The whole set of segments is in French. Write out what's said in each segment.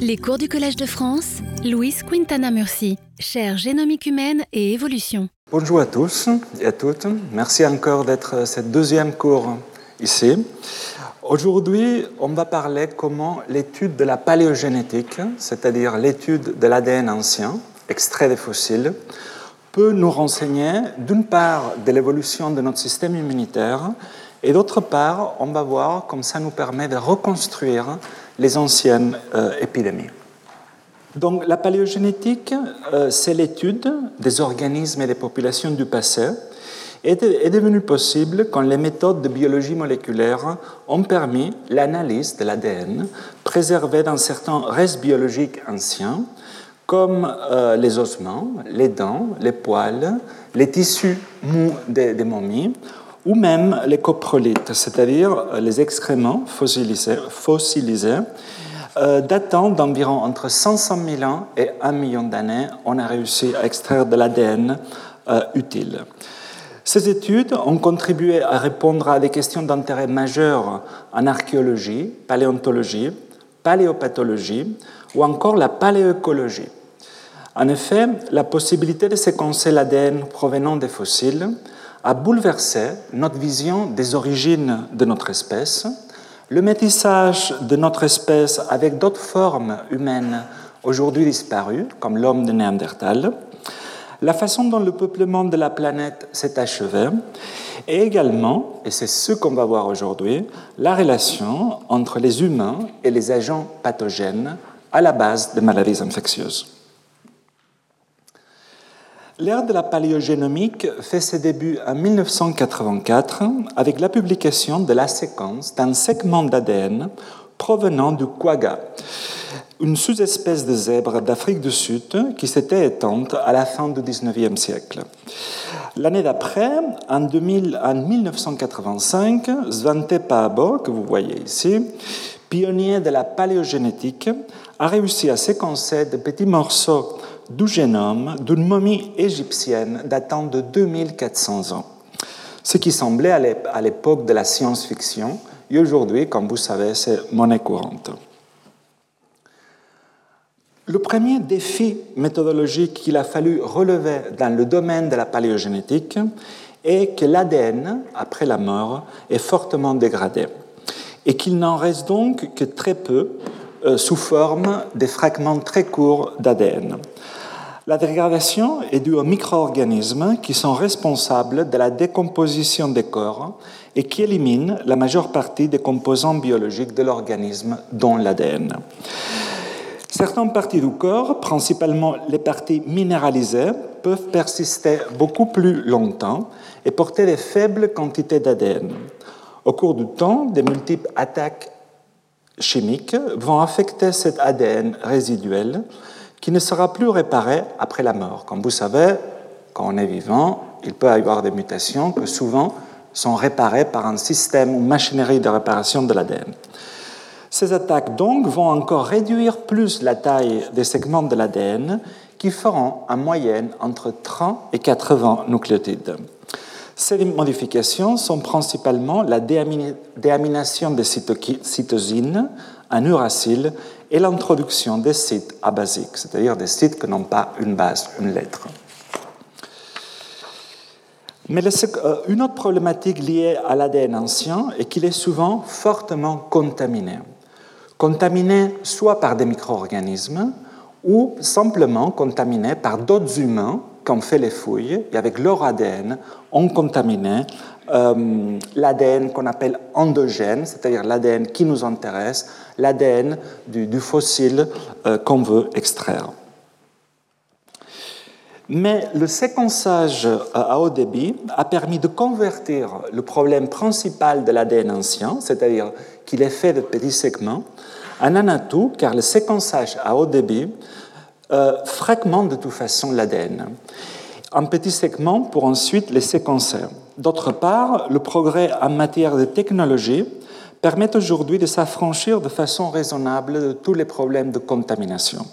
Les cours du Collège de France, Louise Quintana Murci, chaire génomique humaine et évolution. Bonjour à tous et à toutes. Merci encore d'être cette deuxième cours ici. Aujourd'hui, on va parler comment l'étude de la paléogénétique, c'est-à-dire l'étude de l'ADN ancien, extrait des fossiles, peut nous renseigner d'une part de l'évolution de notre système immunitaire et d'autre part, on va voir comme ça nous permet de reconstruire les anciennes euh, épidémies. Donc la paléogénétique, euh, c'est l'étude des organismes et des populations du passé est, devenue possible quand les méthodes de biologie moléculaire ont permis l'analyse de l'ADN préservé dans certains restes biologiques anciens, comme euh, les ossements, les dents, les poils, les tissus mous des momies, ou même les coprolites, c'est-à-dire les excréments fossilisés, fossilisés euh, datant d'environ entre 500 000 ans et 1 million d'années, on a réussi à extraire de l'ADN euh, utile. Ces études ont contribué à répondre à des questions d'intérêt majeur en archéologie, paléontologie, paléopathologie ou encore la paléoécologie. En effet, la possibilité de séquencer l'ADN provenant des fossiles a bouleversé notre vision des origines de notre espèce, le métissage de notre espèce avec d'autres formes humaines aujourd'hui disparues, comme l'homme de Néandertal, la façon dont le peuplement de la planète s'est achevé, et également, et c'est ce qu'on va voir aujourd'hui, la relation entre les humains et les agents pathogènes à la base des maladies infectieuses. L'ère de la paléogénomique fait ses débuts en 1984 avec la publication de la séquence d'un segment d'ADN provenant du quagga, une sous-espèce de zèbre d'Afrique du Sud qui s'était éteinte à la fin du XIXe siècle. L'année d'après, en, 1985, Svante Paabo, que vous voyez ici, pionnier de la paléogénétique, a réussi à séquencer de petits morceaux du génome d'une momie égyptienne datant de 2400 ans, ce qui semblait à l'époque de la science-fiction, et aujourd'hui, comme vous savez, c'est monnaie courante. Le premier défi méthodologique qu'il a fallu relever dans le domaine de la paléogénétique est que l'ADN, après la mort, est fortement dégradé et qu'il n'en reste donc que très peu euh, sous forme des fragments très courts d'ADN. La dégradation est due aux micro-organismes qui sont responsables de la décomposition des corps et qui éliminent la majeure partie des composants biologiques de l'organisme, dont l'ADN. Certaines parties du corps, principalement les parties minéralisées, peuvent persister beaucoup plus longtemps et porter de faibles quantités d'ADN. Au cours du temps, de multiples attaques chimiques vont affecter cet ADN résiduel qui ne sera plus réparé après la mort. Comme vous savez, quand on est vivant, il peut y avoir des mutations que souvent sont réparées par un système ou machinerie de réparation de l'ADN. Ces attaques donc vont encore réduire plus la taille des segments de l'ADN qui feront en moyenne entre 30 et 80 nucléotides. Ces modifications sont principalement la déamination des cytosines en uracile et l'introduction des sites abasiques, c'est-à-dire des sites qui n'ont pas une base, une lettre. Mais euh, une autre problématique liée à l'ADN ancien est qu'il est souvent fortement contaminé. Contaminé soit par des micro-organismes ou simplement contaminé par d'autres humains qui ont fait les fouilles et avec leur ADN ont contaminé euh, l'ADN qu'on appelle endogène, c'est-à-dire l'ADN qui nous intéresse, l'ADN du, fossile euh, qu'on veut extraire. Mais le séquençage à haut débit a permis de convertir le problème principal de l'ADN ancien, c'est-à-dire qu'il est fait de petits segments, en un atout, car le séquençage à haut débit euh, fragmente de toute façon l'ADN en petits segments pour ensuite les séquencer. D'autre part, le progrès en matière de technologie permet aujourd'hui de s'affranchir de façon raisonnable de tous les problèmes de contamination.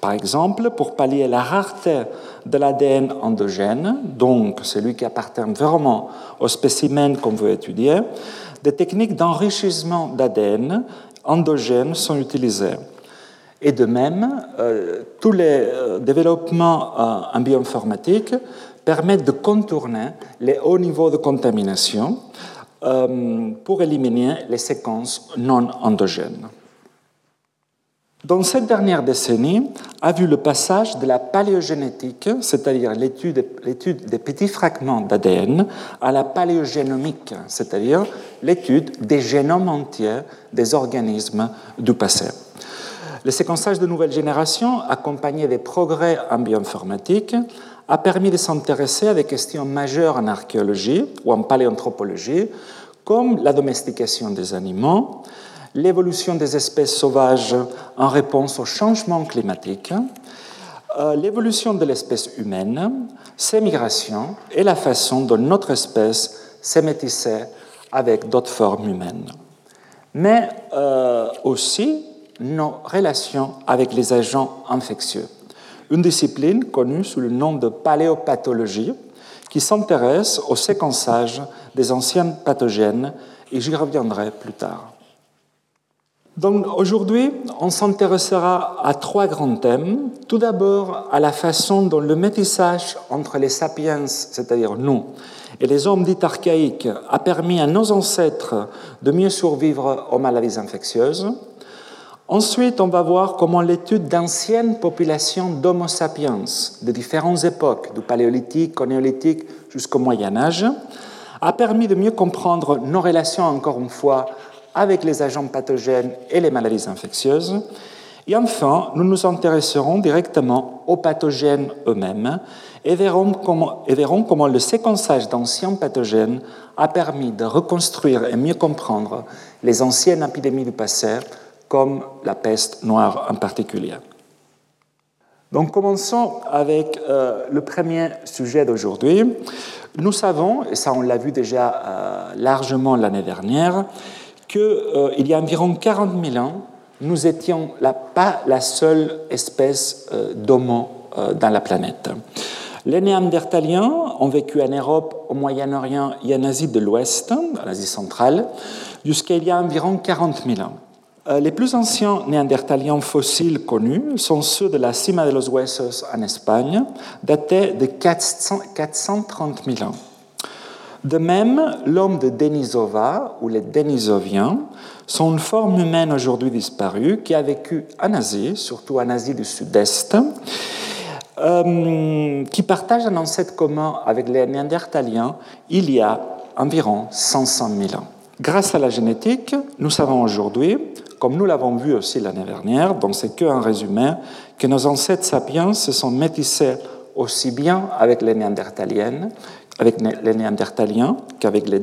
Par exemple, pour pallier la rareté de l'ADN endogène, donc celui qui appartient vraiment au spécimen qu'on veut étudier, des techniques d'enrichissement d'ADN endogène sont utilisées. Et de même, tous les développements en bioinformatique permettent de contourner les hauts niveaux de contamination pour éliminer les séquences non endogènes. Dans cette dernière décennie, a vu le passage de la paléogénétique, c'est-à-dire l'étude des petits fragments d'ADN, à la paléogénomique, c'est-à-dire l'étude des génomes entiers des organismes du passé. Le séquençage de nouvelle génération, accompagné des progrès en bioinformatique, a permis de s'intéresser à des questions majeures en archéologie ou en paléanthropologie, comme la domestication des animaux, l'évolution des espèces sauvages en réponse au changement climatique, euh, l'évolution de l'espèce humaine, ses migrations et la façon dont notre espèce s'est métissée avec d'autres formes humaines. Mais euh, aussi nos relations avec les agents infectieux, une discipline connue sous le nom de paléopathologie qui s'intéresse au séquençage des anciennes pathogènes et j'y reviendrai plus tard. Donc aujourd'hui, on s'intéressera à trois grands thèmes. Tout d'abord, à la façon dont le métissage entre les sapiens, c'est-à-dire nous, et les hommes dits archaïques a permis à nos ancêtres de mieux survivre aux maladies infectieuses. Ensuite, on va voir comment l'étude d'anciennes populations d'Homo sapiens de différentes époques, du Paléolithique au Néolithique jusqu'au Moyen Âge, a permis de mieux comprendre nos relations, encore une fois, avec les agents pathogènes et les maladies infectieuses. Et enfin, nous nous intéresserons directement aux pathogènes eux-mêmes et verrons comment, et verrons comment le séquençage d'anciens pathogènes a permis de reconstruire et mieux comprendre les anciennes épidémies du passé, comme la peste noire en particulier. Donc commençons avec euh, le premier sujet d'aujourd'hui. Nous savons, et ça on l'a vu déjà euh, largement l'année dernière, qu'il euh, y a environ 40 000 ans, nous étions pas la seule espèce d'homo dans la planète. Les Néandertaliens ont vécu en Europe, au Moyen-Orient et en Asie de l'Ouest, en Asie centrale, jusqu'à il y a environ 40 000 ans. Euh, les plus anciens néandertaliens fossiles connus sont ceux de la Cima de los Huesos en Espagne, datés de 430 000 ans. De même, l'homme de Denisova ou les Denisoviens sont une forme humaine aujourd'hui disparue qui a vécu en Asie, surtout en Asie du Sud-Est, euh, qui partage un ancêtre commun avec les Néandertaliens il y a environ 500 000 ans. Grâce à la génétique, nous savons aujourd'hui comme nous l'avons vu aussi l'année dernière, donc c'est qu'un résumé, que nos ancêtres sapiens se sont métissés aussi bien avec les avec les néandertaliens qu'avec les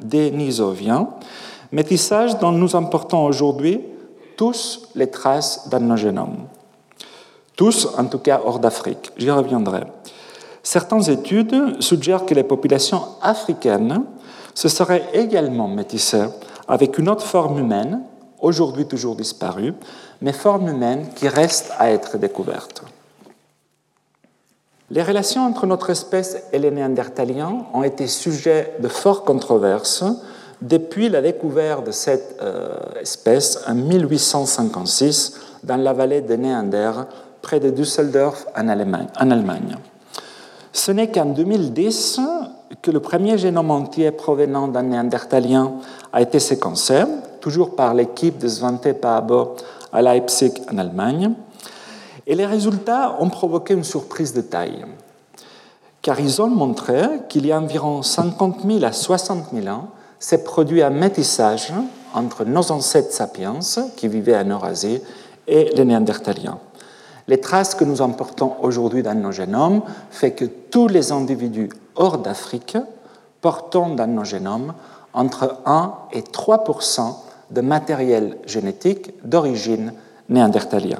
dénisoviens, métissage dont nous importons aujourd'hui tous les traces dans nos génomes. Tous, en tout cas hors d'Afrique. J'y reviendrai. Certaines études suggèrent que les populations africaines se seraient également métissées avec une autre forme humaine, aujourd'hui toujours disparue, mais forme humaine qui reste à être découverte. Les relations entre notre espèce et les Néandertaliens ont été sujet de fortes controverses depuis la découverte de cette euh, espèce en 1856 dans la vallée de Néander, près de Düsseldorf en Allemagne. Ce n'est qu'en 2010 que le premier génome entier provenant d'un néandertalien a été séquencé, toujours par l'équipe de Svante Paabo à Leipzig en Allemagne. Et les résultats ont provoqué une surprise de taille, car ils ont montré qu'il y a environ 50 000 à 60 000 ans s'est produit un métissage entre nos ancêtres sapiens qui vivaient en Eurasie et les néandertaliens. Les traces que nous emportons aujourd'hui dans nos génomes font que tous les individus hors d'Afrique portent dans nos génomes entre 1 et 3 de matériel génétique d'origine néandertalien.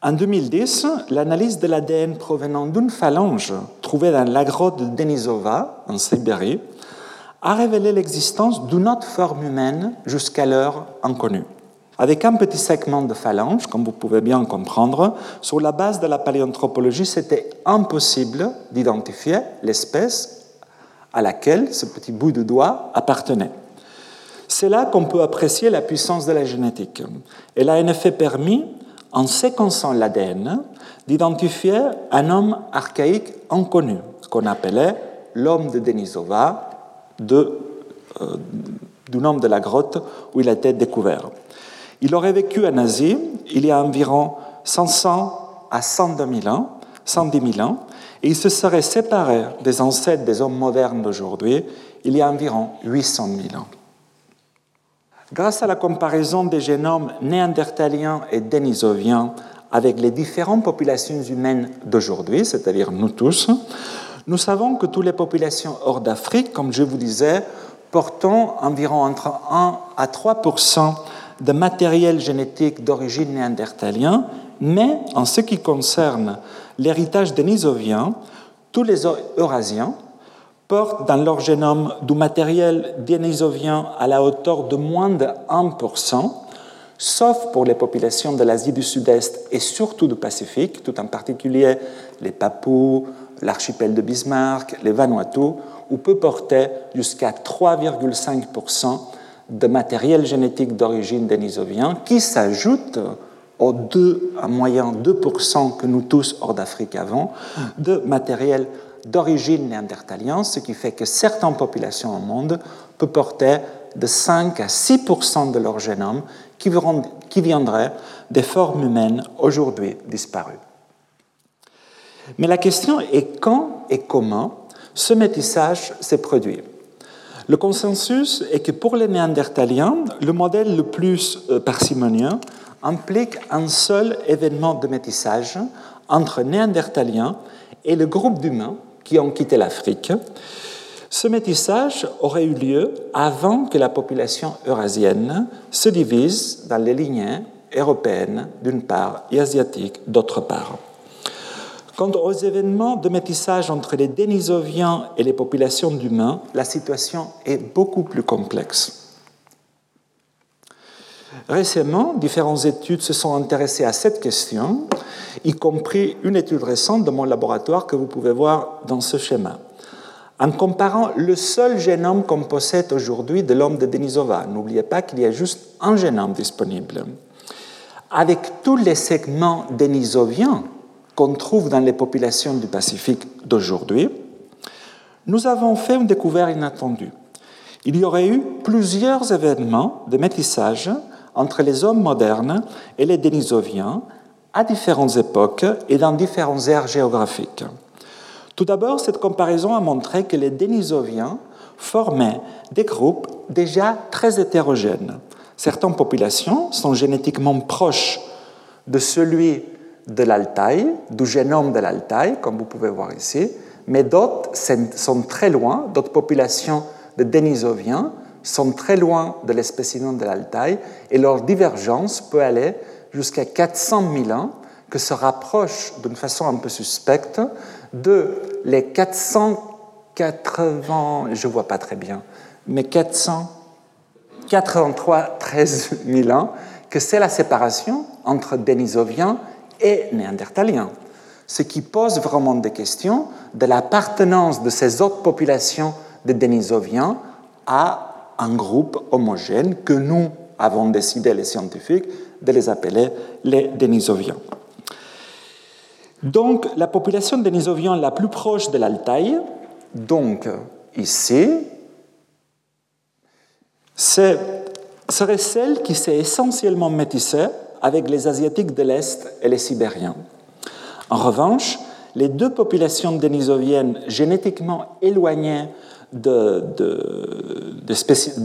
En 2010, l'analyse de l'ADN provenant d'une phalange trouvée dans la grotte de Denisova, en Sibérie, a révélé l'existence d'une autre forme humaine jusqu'alors inconnue. Avec un petit segment de phalange, comme vous pouvez bien comprendre, sur la base de la paléanthropologie, c'était impossible d'identifier l'espèce à laquelle ce petit bout de doigt appartenait. C'est là qu'on peut apprécier la puissance de la génétique. Elle a en effet permis, en séquençant l'ADN, d'identifier un homme archaïque inconnu, qu'on appelait l'homme de Denisova, de, euh, du nom de la grotte où il a été découvert. Il aurait vécu en Asie il y a environ 500 à 102 000 ans, 110 000 ans, et il se serait séparé des ancêtres des hommes modernes d'aujourd'hui il y a environ 800 000 ans. Grâce à la comparaison des génomes néandertaliens et dénisoviens avec les différentes populations humaines d'aujourd'hui, c'est-à-dire nous tous, nous savons que toutes les populations hors d'Afrique, comme je vous disais, portent environ entre 1 à 3 de matériel génétique d'origine néandertalien, mais en ce qui concerne l'héritage dénisovien, tous les Eurasiens, portent dans leur génome du matériel dénisovien à la hauteur de moins de 1%, sauf pour les populations de l'Asie du Sud-Est et surtout du Pacifique, tout en particulier les Papous, l'archipel de Bismarck, les Vanuatu, où peut porter jusqu'à 3,5% de matériel génétique d'origine dénisovien qui s'ajoute aux deux, à moyen 2% que nous tous hors d'Afrique avons, de matériel d'origine néandertalienne, ce qui fait que certaines populations au monde peuvent porter de 5 à 6 de leur génome qui, qui viendraient des formes humaines aujourd'hui disparues. Mais la question est quand et comment ce métissage s'est produit? Le consensus est que pour les néandertaliens, le modèle le plus euh, parcimonieux implique un seul événement de métissage entre néandertaliens et le groupe d'humains qui ont quitté l'Afrique. Ce métissage aurait eu lieu avant que la population eurasienne se divise dans les lignées européennes d'une part et asiatiques d'autre part. Quant aux événements de métissage entre les Denisoviens et les populations d'humains, la situation est beaucoup plus complexe. Récemment, différentes études se sont intéressées à cette question, y compris une étude récente de mon laboratoire que vous pouvez voir dans ce schéma. En comparant le seul génome qu'on possède aujourd'hui de l'homme de Denisova, n'oubliez pas qu'il y a juste un génome disponible, avec tous les segments denisoviens qu'on trouve dans les populations du Pacifique d'aujourd'hui, nous avons fait une découverte inattendue. Il y aurait eu plusieurs événements de métissage entre les hommes modernes et les Denisoviens à différentes époques et dans différentes aires géographiques. Tout d'abord, cette comparaison a montré que les Denisoviens formaient des groupes déjà très hétérogènes. Certaines populations sont génétiquement proches de celui de l'Altaï, du génome de l'Altaï, comme vous pouvez voir ici, mais d'autres sont très loin, d'autres populations de Denisoviens sont très loin de l'espécimen de l'Altaï et leur divergence peut aller jusqu'à 400 000 ans, que se rapproche d'une façon un peu suspecte de les 480, je vois pas très bien, mais 483 13 000 ans, que c'est la séparation entre Denisoviens et Néandertaliens. Ce qui pose vraiment des questions de l'appartenance de ces autres populations de Denisoviens à un groupe homogène que nous avons décidé, les scientifiques, de les appeler les Denisoviens. Donc, la population Denisoviens la plus proche de l'Altaï, donc ici, serait celle qui s'est essentiellement métissée avec les Asiatiques de l'Est et les Sibériens. En revanche, les deux populations denisoviennes génétiquement éloignées du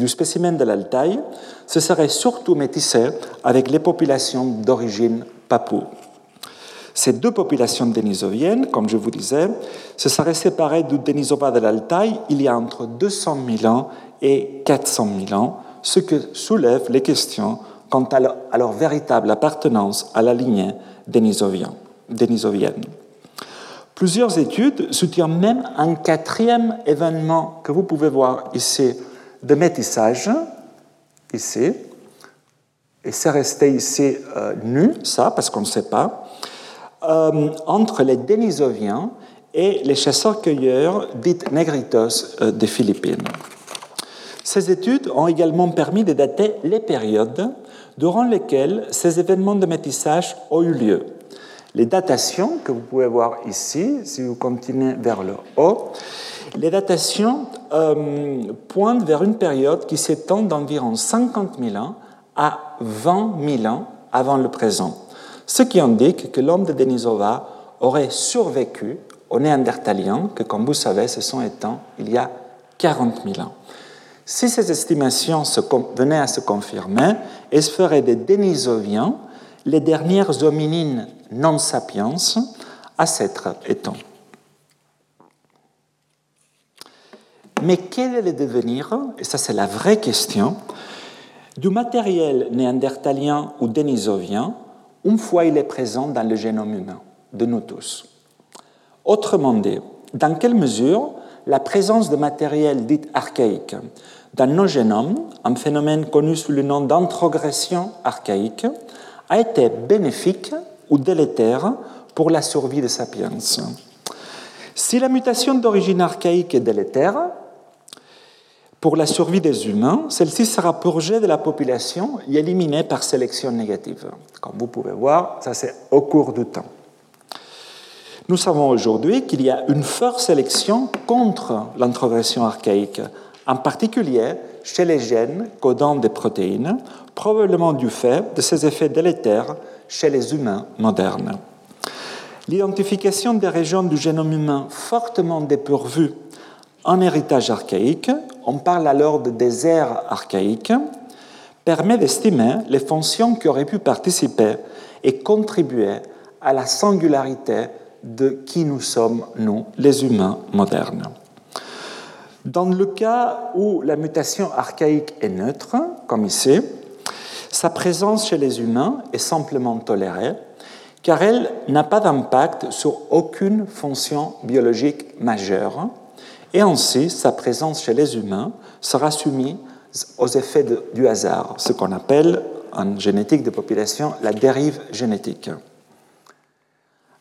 spécimen de l'Altaï se seraient surtout métissées avec les populations d'origine papou. Ces deux populations denisoviennes, comme je vous disais, se seraient séparées du Denisova de l'Altaï il y a entre 200 000 ans et 400 000 ans, ce que soulève les questions quant à leur, véritable appartenance à la lignée denisovienne. Plusieurs études soutiennent même un quatrième événement que vous pouvez voir ici de métissage, ici, et c'est resté ici euh, nu, ça, parce qu'on ne sait pas, euh, entre les Denisoviens et les chasseurs-cueilleurs dits négritos euh, des Philippines. Ces études ont également permis de dater les périodes durant lesquelles ces événements de métissage ont eu lieu. Les datations que vous pouvez voir ici, si vous continuez vers le haut, les datations euh, pointent vers une période qui s'étend d'environ 50 000 ans à 20 000 ans avant le présent, ce qui indique que l'homme de Denisova aurait survécu aux Néandertaliens, que comme vous savez, se sont éteints il y a 40 000 ans. Si ces estimations se, venaient à se confirmer, elles feraient des Denisoviens les dernières hominines non sapiens à s'être éteints. Mais quel est le devenir, et ça c'est la vraie question, du matériel néandertalien ou dénisovien une fois il est présent dans le génome humain de nous tous? Autrement dit, dans quelle mesure la présence de matériel dit archaïque dans nos génomes, un phénomène connu sous le nom d'introgression archaïque, a été bénéfique ou délétère pour la survie des sapiens. Si la mutation d'origine archaïque est délétère, pour la survie des humains, celle-ci sera purgée de la population et éliminée par sélection négative. Comme vous pouvez voir, ça c'est au cours du temps. Nous savons aujourd'hui qu'il y a une forte sélection contre l'introgression archaïque, en particulier chez les gènes codant des protéines, probablement du fait de ses effets délétères chez les humains modernes. L'identification des régions du génome humain fortement dépourvues en héritage archaïque, on parle alors de désert archaïque, permet d'estimer les fonctions qui auraient pu participer et contribuer à la singularité de qui nous sommes, nous, les humains modernes. Dans le cas où la mutation archaïque est neutre, comme ici, sa présence chez les humains est simplement tolérée, car elle n'a pas d'impact sur aucune fonction biologique majeure, et ainsi sa présence chez les humains sera soumise aux effets du hasard, ce qu'on appelle en génétique de population la dérive génétique.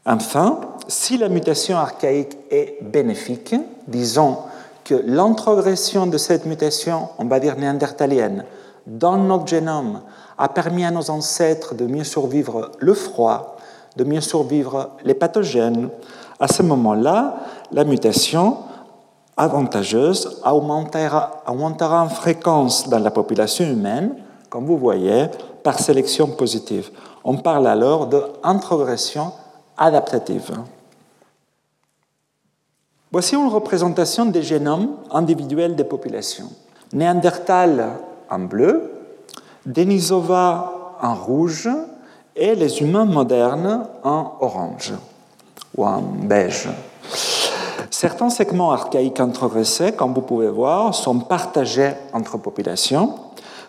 Enfin, si la mutation archaïque est bénéfique, disons que l'introgression de cette mutation, on va dire néandertalienne, dans notre génome a permis à nos ancêtres de mieux survivre le froid, de mieux survivre les pathogènes, à ce moment-là, la mutation avantageuse augmentera, en fréquence dans la population humaine, comme vous voyez, par sélection positive. On parle alors d'introgression adaptative. Voici une représentation des génomes individuels des populations. Néandertal en bleu, Denisova en rouge et les humains modernes en orange ou en beige. Certains segments archaïques introgressés, comme vous pouvez voir, sont partagés entre populations,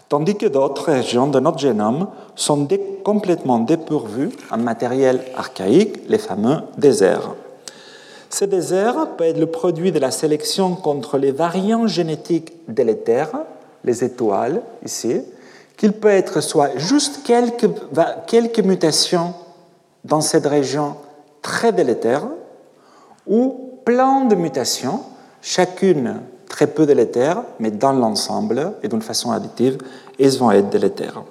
tandis que d'autres régions de notre génome sont complètement dépourvues en matériel archaïque, les fameux déserts. Ces déserts peuvent être le produit de la sélection contre les variants génétiques délétères, les étoiles ici, qu'il peut être soit juste quelques, quelques mutations dans cette région très délétère, ou plein de mutations, chacune très peu délétère, mais dans l'ensemble et d'une façon additive, elles vont être délétères.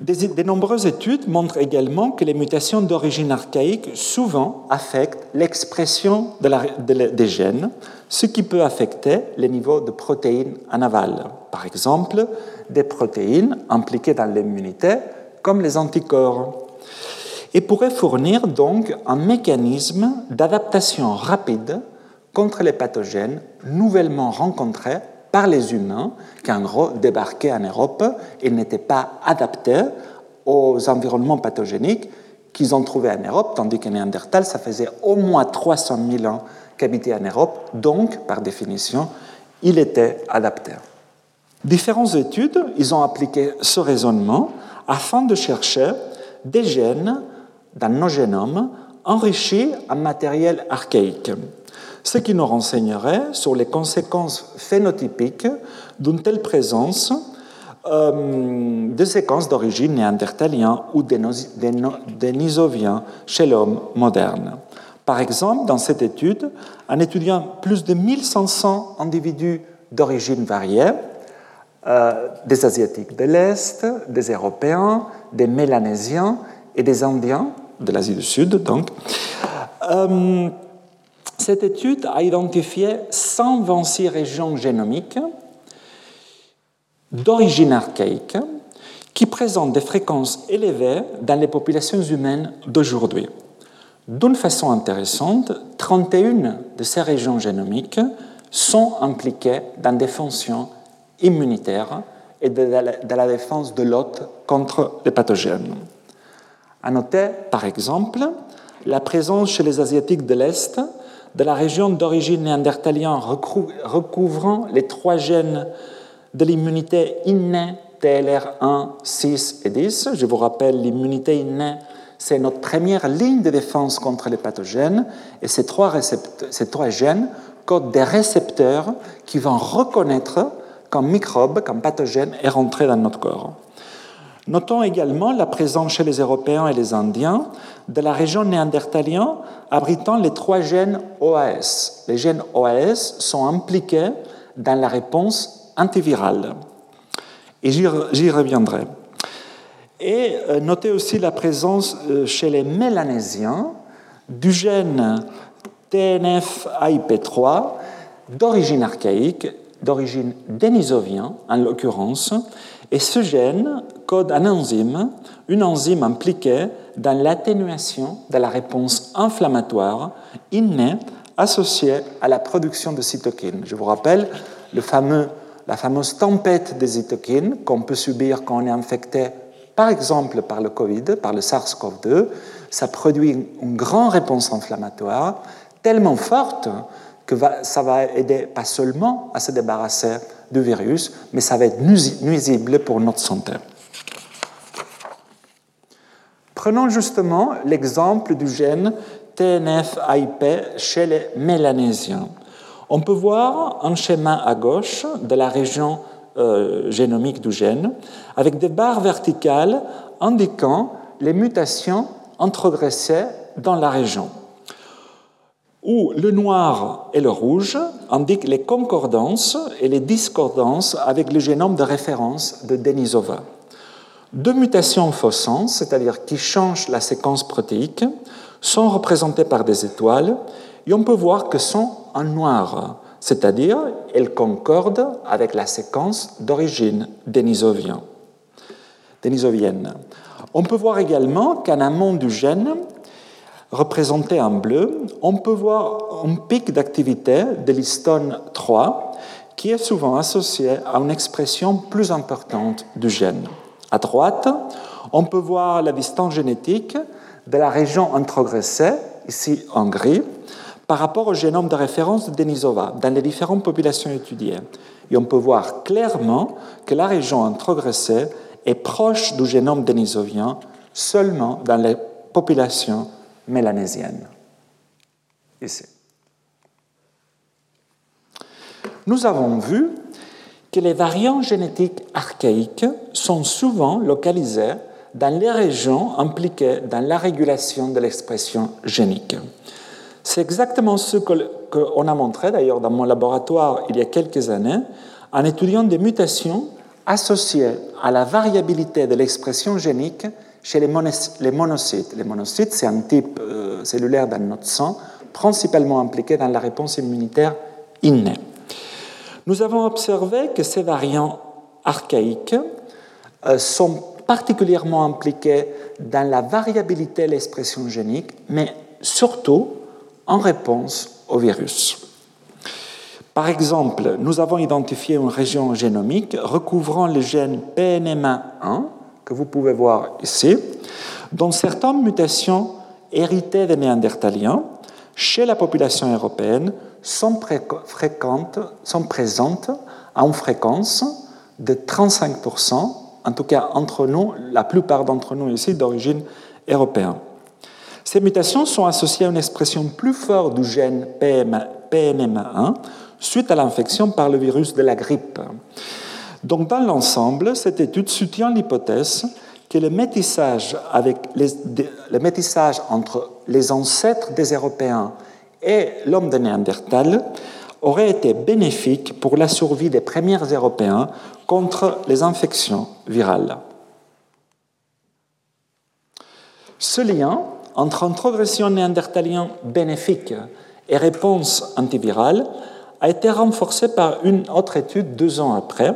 De nombreuses études montrent également que les mutations d'origine archaïque souvent affectent l'expression des gènes, ce qui peut affecter les niveaux de protéines en aval. Par exemple, des protéines impliquées dans l'immunité, comme les anticorps et pourrait fournir donc un mécanisme d'adaptation rapide contre les pathogènes nouvellement rencontrés par les humains qui en gros débarquaient en Europe et n'étaient pas adaptés aux environnements pathogéniques qu'ils ont trouvés en Europe, tandis que Néandertal, ça faisait au moins 300 000 ans qu'habitait en Europe, donc par définition, il était adapté. Différentes études, ils ont appliqué ce raisonnement afin de chercher des gènes dans nos génomes enrichis en matériel archaïque, ce qui nous renseignerait sur les conséquences phénotypiques d'une telle présence euh, de séquences d'origine néandertalien ou dénisovien chez l'homme moderne. Par exemple, dans cette étude, en étudiant plus de 1500 individus d'origine variée, euh, des Asiatiques de l'Est, des Européens, des Mélanésiens et des Indiens de l'Asie du Sud. Donc. Euh, cette étude a identifié 126 régions génomiques d'origine archaïque qui présentent des fréquences élevées dans les populations humaines d'aujourd'hui. D'une façon intéressante, 31 de ces régions génomiques sont impliquées dans des fonctions immunitaires et de la, défense de l'hôte contre les pathogènes. À noter, par exemple, la présence chez les Asiatiques de l'Est de la région d'origine néandertalien recouvrant les trois gènes de l'immunité innée TLR1, 6 et 10. Je vous rappelle, l'immunité innée, c'est notre première ligne de défense contre les pathogènes, et ces trois, gènes codent des récepteurs qui vont reconnaître qu'un microbe, qu'un pathogène est rentré dans notre corps. Notons également la présence chez les Européens et les Indiens de la région néandertalienne abritant les trois gènes OAS. Les gènes OAS sont impliqués dans la réponse antivirale. Et j'y reviendrai. Et euh, notez aussi la présence euh, chez les Mélanésiens du gène TNF-AIP3 d'origine archaïque, d'origine dénisovienne en l'occurrence, et ce gène code un enzyme, une enzyme impliquée dans l'atténuation de la réponse inflammatoire innée associée à la production de cytokines. Je vous rappelle le la fameuse tempête des cytokines qu'on peut subir quand on est infecté, par exemple par le Covid, par le SARS-CoV-2. Ça produit une grande réponse inflammatoire tellement forte que ça va aider pas seulement à se débarrasser du virus, mais ça va être nuisible pour notre santé. Prenons justement l'exemple du gène TNF-AIP chez les Mélanésiens. On peut voir un schéma à gauche de la région euh, génomique du gène avec des barres verticales indiquant les mutations introgressées dans la région où le noir et le rouge indiquent les concordances et les discordances avec le génome de référence de Denisova. Deux mutations faussantes, c'est-à-dire qui changent la séquence protéique, sont représentées par des étoiles et on peut voir que sont en noir, c'est-à-dire elles concordent avec la séquence d'origine dénisovienne. On peut voir également qu'en amont du gène, représenté en bleu, on peut voir un pic d'activité de l'histone 3 qui est souvent associé à une expression plus importante du gène. À droite, on peut voir la distance génétique de la région introgressée, ici en gris, par rapport au génome de référence de Denisova dans les différentes populations étudiées. Et on peut voir clairement que la région introgressée est proche du génome denisovien seulement dans les populations mélanésienne. Ici. Nous avons vu que les variants génétiques archaïques sont souvent localisés dans les régions impliquées dans la régulation de l'expression génique. C'est exactement ce qu'on a montré d'ailleurs dans mon laboratoire il y a quelques années en étudiant des mutations associées à la variabilité de l'expression génique chez les, monocytes. Les monocytes, c'est un type euh, cellulaire dans notre sang, principalement impliqué dans la réponse immunitaire innée. Nous avons observé que ces variants archaïques euh, sont particulièrement impliqués dans la variabilité de l'expression génique, mais surtout en réponse au virus. Par exemple, nous avons identifié une région génomique recouvrant le gène PNMA1, que vous pouvez voir ici, dont certaines mutations héritées des Néandertaliens chez la population européenne sont, fréquentes, sont présentes une fréquence de 35%, en tout cas entre nous, la plupart d'entre nous ici d'origine européenne. Ces mutations sont associées à une expression plus forte du gène PNMA1 suite à l'infection par le virus de la grippe. Donc, dans l'ensemble, cette étude soutient l'hypothèse que le métissage entre les ancêtres des Européens et l'homme de Néandertal aurait été bénéfique pour la survie des premiers Européens contre les infections virales. Ce lien entre introgression néandertalien bénéfique et réponse antivirale a été renforcé par une autre étude deux ans après,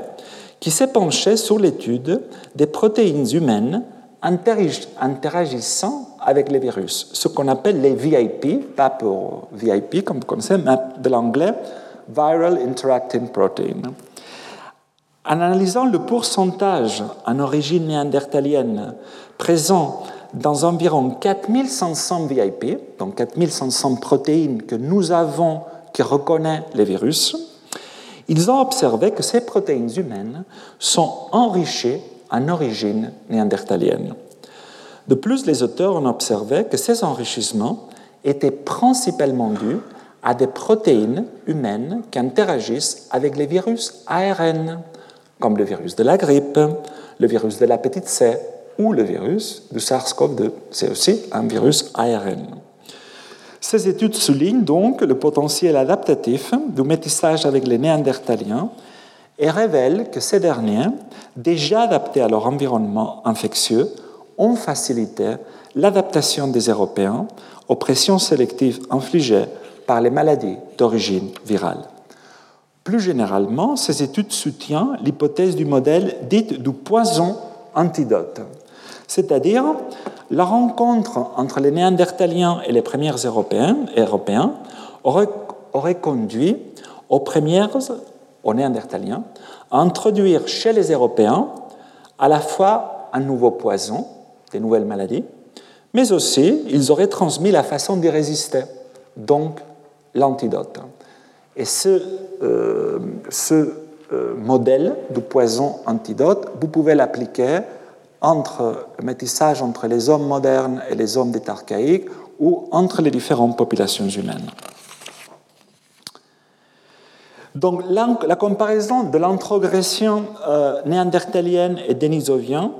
qui s'est penchée sur l'étude des protéines humaines interagissant avec les virus, ce qu'on appelle les VIP, pas pour VIP comme vous connaissez, mais de l'anglais Viral Interacting Protein. En analysant le pourcentage en origine néandertalienne présent dans environ 4500 VIP, donc 4500 protéines que nous avons qui reconnaissent les virus, ils ont observé que ces protéines humaines sont enrichies en origine néandertalienne. De plus, les auteurs ont observé que ces enrichissements étaient principalement dus à des protéines humaines qui interagissent avec les virus ARN, comme le virus de la grippe, le virus de l'hépatite C ou le virus du SARS-CoV-2. C'est aussi un virus ARN. Ces études soulignent donc le potentiel adaptatif du métissage avec les néandertaliens et révèlent que ces derniers, déjà adaptés à leur environnement infectieux, ont facilité l'adaptation des Européens aux pressions sélectives infligées par les maladies d'origine virale. Plus généralement, ces études soutiennent l'hypothèse du modèle dit du poison antidote, c'est-à-dire la rencontre entre les Néandertaliens et les premiers Européens, aurait, conduit aux premières, aux Néandertaliens, à introduire chez les Européens à la fois un nouveau poison, des nouvelles maladies, mais aussi ils auraient transmis la façon d'y résister, donc l'antidote. Et ce, euh, ce euh, modèle du poison antidote, vous pouvez l'appliquer entre le métissage entre les hommes modernes et les hommes d'état archaïque ou entre les différentes populations humaines. Donc la, comparaison de l'introgression euh, néandertalienne et dénisovienne,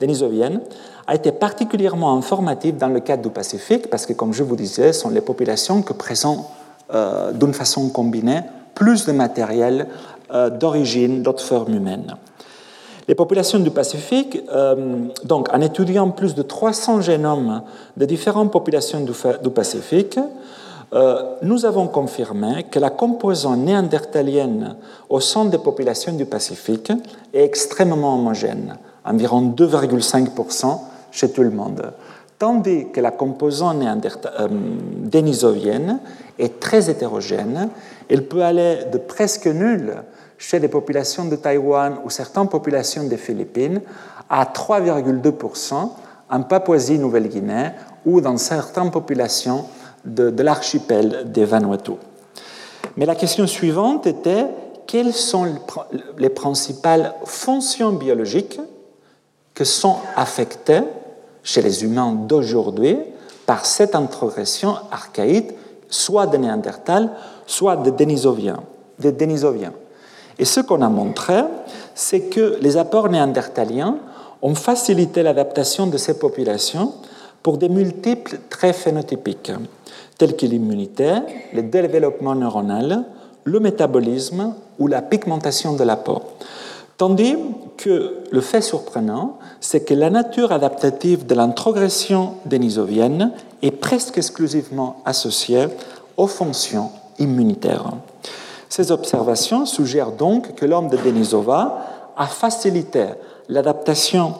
dénisovienne a été particulièrement informative dans le cadre du Pacifique parce que, comme je vous disais, ce sont les populations qui présentent euh, d'une façon combinée plus de matériel euh, d'origine d'autres formes humaines. Les populations du Pacifique, euh, donc en étudiant plus de 300 génomes de différentes populations du, Pacifique, nous avons confirmé que la composante néandertalienne au sein des populations du Pacifique est extrêmement homogène, environ 2,5% chez tout le monde, tandis que la composante euh, dénisovienne est très hétérogène. Elle peut aller de presque nulle chez les populations de Taïwan ou certaines populations des Philippines à 3,2% en Papouasie-Nouvelle-Guinée ou dans certaines populations de, de l'archipel des Vanuatu. Mais la question suivante était quelles sont les principales fonctions biologiques qui sont affectées chez les humains d'aujourd'hui par cette introgression archaïque, soit de Néandertal, soit de Denisoviens. De Denisoviens. Et ce qu'on a montré, c'est que les apports néandertaliens ont facilité l'adaptation de ces populations pour des multiples traits phénotypiques, tels que l'immunité, le développement neuronal, le métabolisme ou la pigmentation de la peau. Tandis que le fait surprenant, c'est que la nature adaptative de l'introgression dénisovienne est presque exclusivement associée aux fonctions immunitaires. Ces observations suggèrent donc que l'homme de Denisova a facilité l'adaptation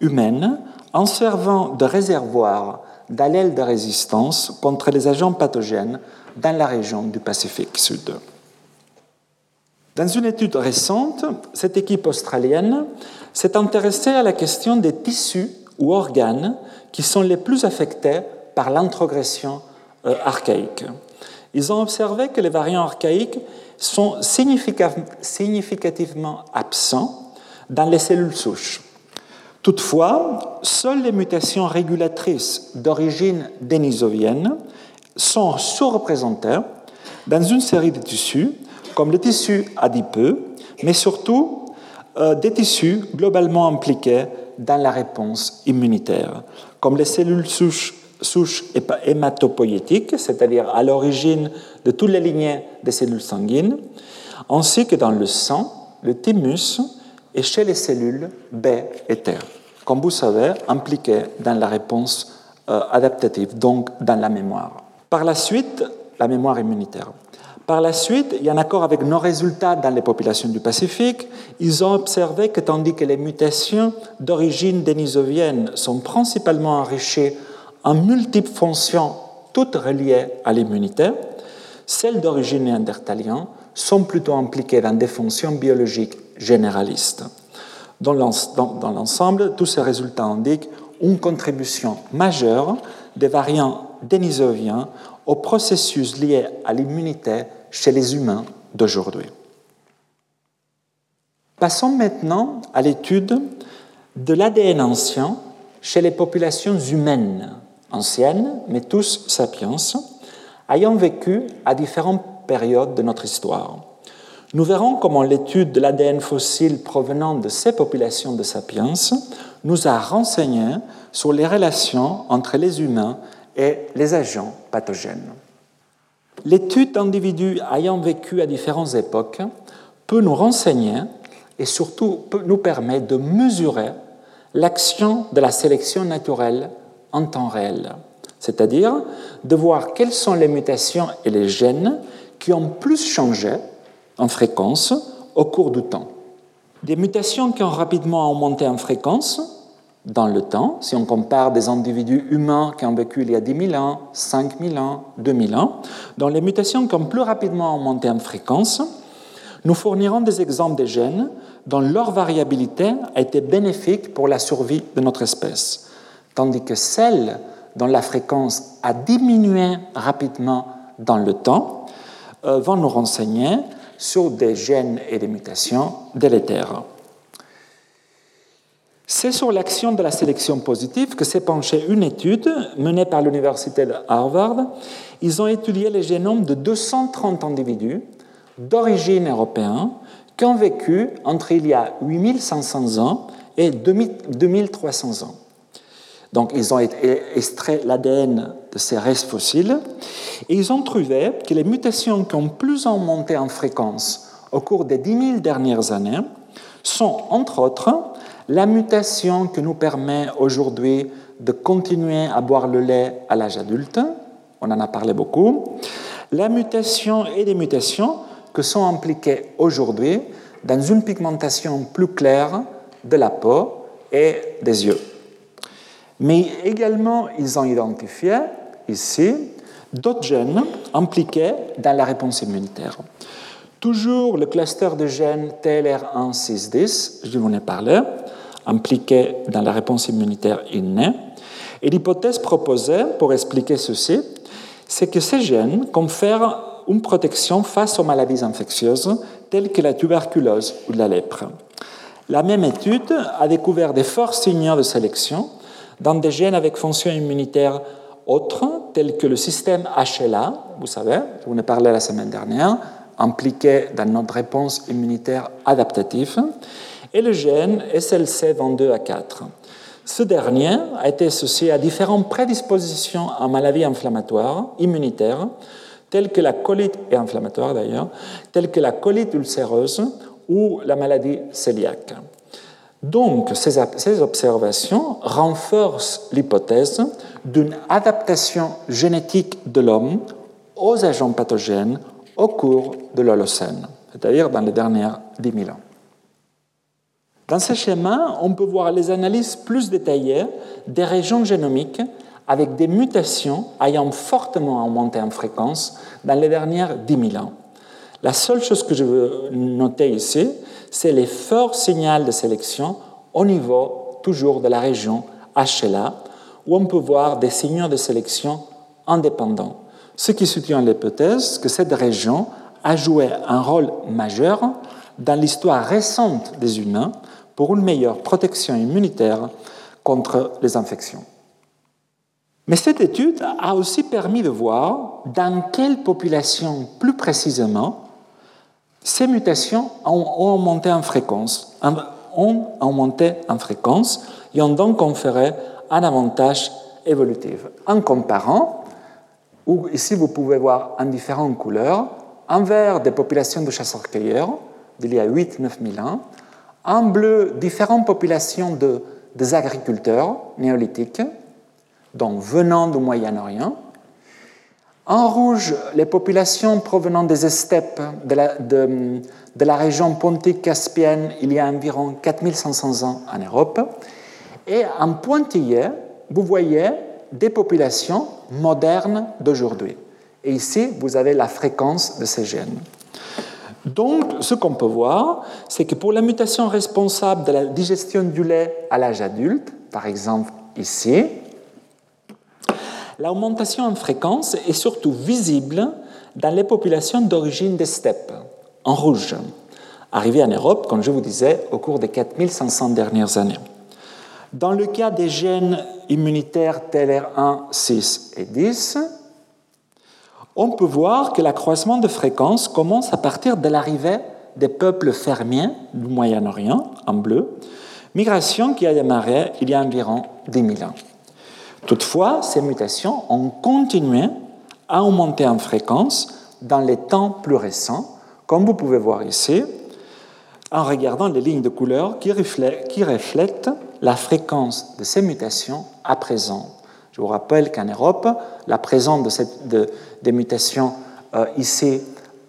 humaine en servant de réservoir d'allèles de résistance contre les agents pathogènes dans la région du Pacifique Sud. Dans une étude récente, cette équipe australienne s'est intéressée à la question des tissus ou organes qui sont les plus affectés par l'introgression euh, archaïque. Ils ont observé que les variants archaïques sont significativement absents dans les cellules souches. Toutefois, seules les mutations régulatrices d'origine dénisovienne sont sous-représentées dans une série de tissus comme le tissu adipeux, mais surtout euh, des tissus globalement impliqués dans la réponse immunitaire, comme les cellules souches souche hématopoïétique, c'est-à-dire à, l'origine de toutes les lignées des cellules sanguines, ainsi que dans le sang, le thymus et chez les cellules B et T, comme vous savez, impliquées dans la réponse euh, adaptative, donc dans la mémoire. Par la suite, la mémoire immunitaire. Par la suite, et en accord avec nos résultats dans les populations du Pacifique, ils ont observé que tandis que les mutations d'origine dénisovienne sont principalement enrichies en multiples fonctions, toutes reliées à l'immunité, celles d'origine néandertalienne sont plutôt impliquées dans des fonctions biologiques généralistes. Dans l'ensemble, tous ces résultats indiquent une contribution majeure des variants dénisoviens au processus lié à l'immunité chez les humains d'aujourd'hui. Passons maintenant à l'étude de l'ADN ancien chez les populations humaines anciennes, mais tous sapiens, ayant vécu à différentes périodes de notre histoire. Nous verrons comment l'étude de l'ADN fossile provenant de ces populations de sapiens nous a renseigné sur les relations entre les humains et les agents pathogènes. L'étude d'individus ayant vécu à différentes époques peut nous renseigner et surtout nous permettre de mesurer l'action de la sélection naturelle en temps réel, c'est-à-dire de voir quelles sont les mutations et les gènes qui ont plus changé en fréquence au cours du temps. Des mutations qui ont rapidement augmenté en fréquence dans le temps, si on compare des individus humains qui ont vécu il y a 10 000 ans, 5 000 ans, 2 000 ans, dans les mutations qui ont plus rapidement augmenté en fréquence, nous fournirons des exemples de gènes dont leur variabilité a été bénéfique pour la survie de notre espèce, tandis que celles dont la fréquence a diminué rapidement dans le temps euh, vont nous renseigner sur des gènes et des mutations délétères. C'est sur l'action de la sélection positive que s'est penchée une étude menée par l'Université de Harvard. Ils ont étudié les génomes de 230 individus d'origine européenne qui ont vécu entre il y a 8500 ans et 2300 ans. Donc, ils ont extrait l'ADN de ces restes fossiles et ils ont trouvé que les mutations qui ont plus en monté en fréquence au cours des 10 000 dernières années sont, entre autres, la mutation qui nous permet aujourd'hui de continuer à boire le lait à l'âge adulte, on en a parlé beaucoup, la mutation et les mutations que sont impliquées aujourd'hui dans une pigmentation plus claire de la peau et des yeux. Mais également, ils ont identifié ici d'autres gènes impliqués dans la réponse immunitaire. Toujours le cluster de gènes TLR1-610, je vous en ai parlé, impliqués dans la réponse immunitaire innée. Et l'hypothèse proposée pour expliquer ceci, c'est que ces gènes confèrent une protection face aux maladies infectieuses telles que la tuberculose ou la lèpre. La même étude a découvert des forts signaux de sélection dans des gènes avec fonction immunitaire autres, tels que le système HLA, vous savez, je vous en ai parlé la semaine dernière, impliqué dans notre réponse immunitaire adaptative, et le gène SLC22A4. Ce dernier a été associé à différentes prédispositions en maladies inflammatoires, immunitaires, telles que la colite et inflammatoire d'ailleurs, telles que la colite ulcéreuse ou la maladie cœliaque. Donc, ces observations renforcent l'hypothèse d'une adaptation génétique de l'homme aux agents pathogènes au cours de l'Holocène, c'est-à-dire dans les dernières 10 000 ans. Dans ce schéma, on peut voir les analyses plus détaillées des régions génomiques avec des mutations ayant fortement augmenté en fréquence dans les dernières 10 000 ans. La seule chose que je veux noter ici, c'est les forts signaux de sélection au niveau toujours de la région HLA, où on peut voir des signaux de sélection indépendants, ce qui soutient l'hypothèse que cette région a joué un rôle majeur dans l'histoire récente des humains pour une meilleure protection immunitaire contre les infections. Mais cette étude a aussi permis de voir dans quelle population plus précisément ces mutations ont augmenté en fréquence, ont augmenté en fréquence et ont donc conféré un avantage évolutive. En comparant, où ici vous pouvez voir en différentes couleurs, en vert des populations de chasseurs-cueilleurs d'il y a 8-9 000 ans, en bleu différentes populations de, des agriculteurs néolithiques, donc venant du Moyen-Orient, en rouge, les populations provenant des steppes de la, de, de la région pontique caspienne il y a environ 4500 ans en Europe. Et en pointillé, vous voyez des populations modernes d'aujourd'hui. Et ici, vous avez la fréquence de ces gènes. Donc, ce qu'on peut voir, c'est que pour la mutation responsable de la digestion du lait à l'âge adulte, par exemple ici, l'augmentation en fréquence est surtout visible dans les populations d'origine des steppes, en rouge, arrivées en Europe, comme je vous disais, au cours des 4500 dernières années. Dans le cas des gènes immunitaires TLR1, 6 et 10, on peut voir que l'accroissement de fréquence commence à partir de l'arrivée des peuples fermiers du Moyen-Orient, en bleu, migration qui a démarré il y a environ 10 000 ans. Toutefois, ces mutations ont continué à augmenter en fréquence dans les temps plus récents, comme vous pouvez voir ici, en regardant les lignes de couleur qui reflètent, la fréquence de ces mutations à présent. Je vous rappelle qu'en Europe, la présence de, des mutations euh, ici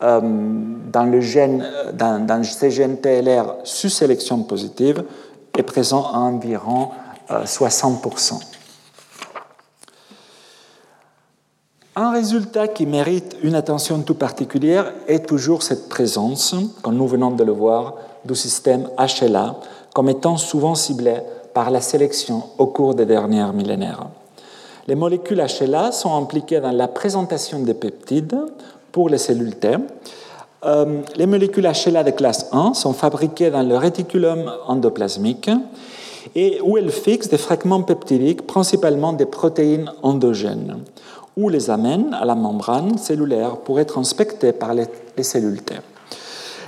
euh, dans, le gène, dans, dans, ces gènes TLR sous sélection positive est présent à environ 60%. Euh, Un résultat qui mérite une attention tout particulière est toujours cette présence, comme nous venons de le voir, du système HLA comme étant souvent ciblé par la sélection au cours des derniers millénaires. Les molécules HLA sont impliquées dans la présentation des peptides pour les cellules T. Euh, les molécules HLA de classe 1 sont fabriquées dans le réticulum endoplasmique et où elles fixent des fragments peptidiques, principalement des protéines endogènes ou les amène à la membrane cellulaire pour être inspectés par les, cellules T.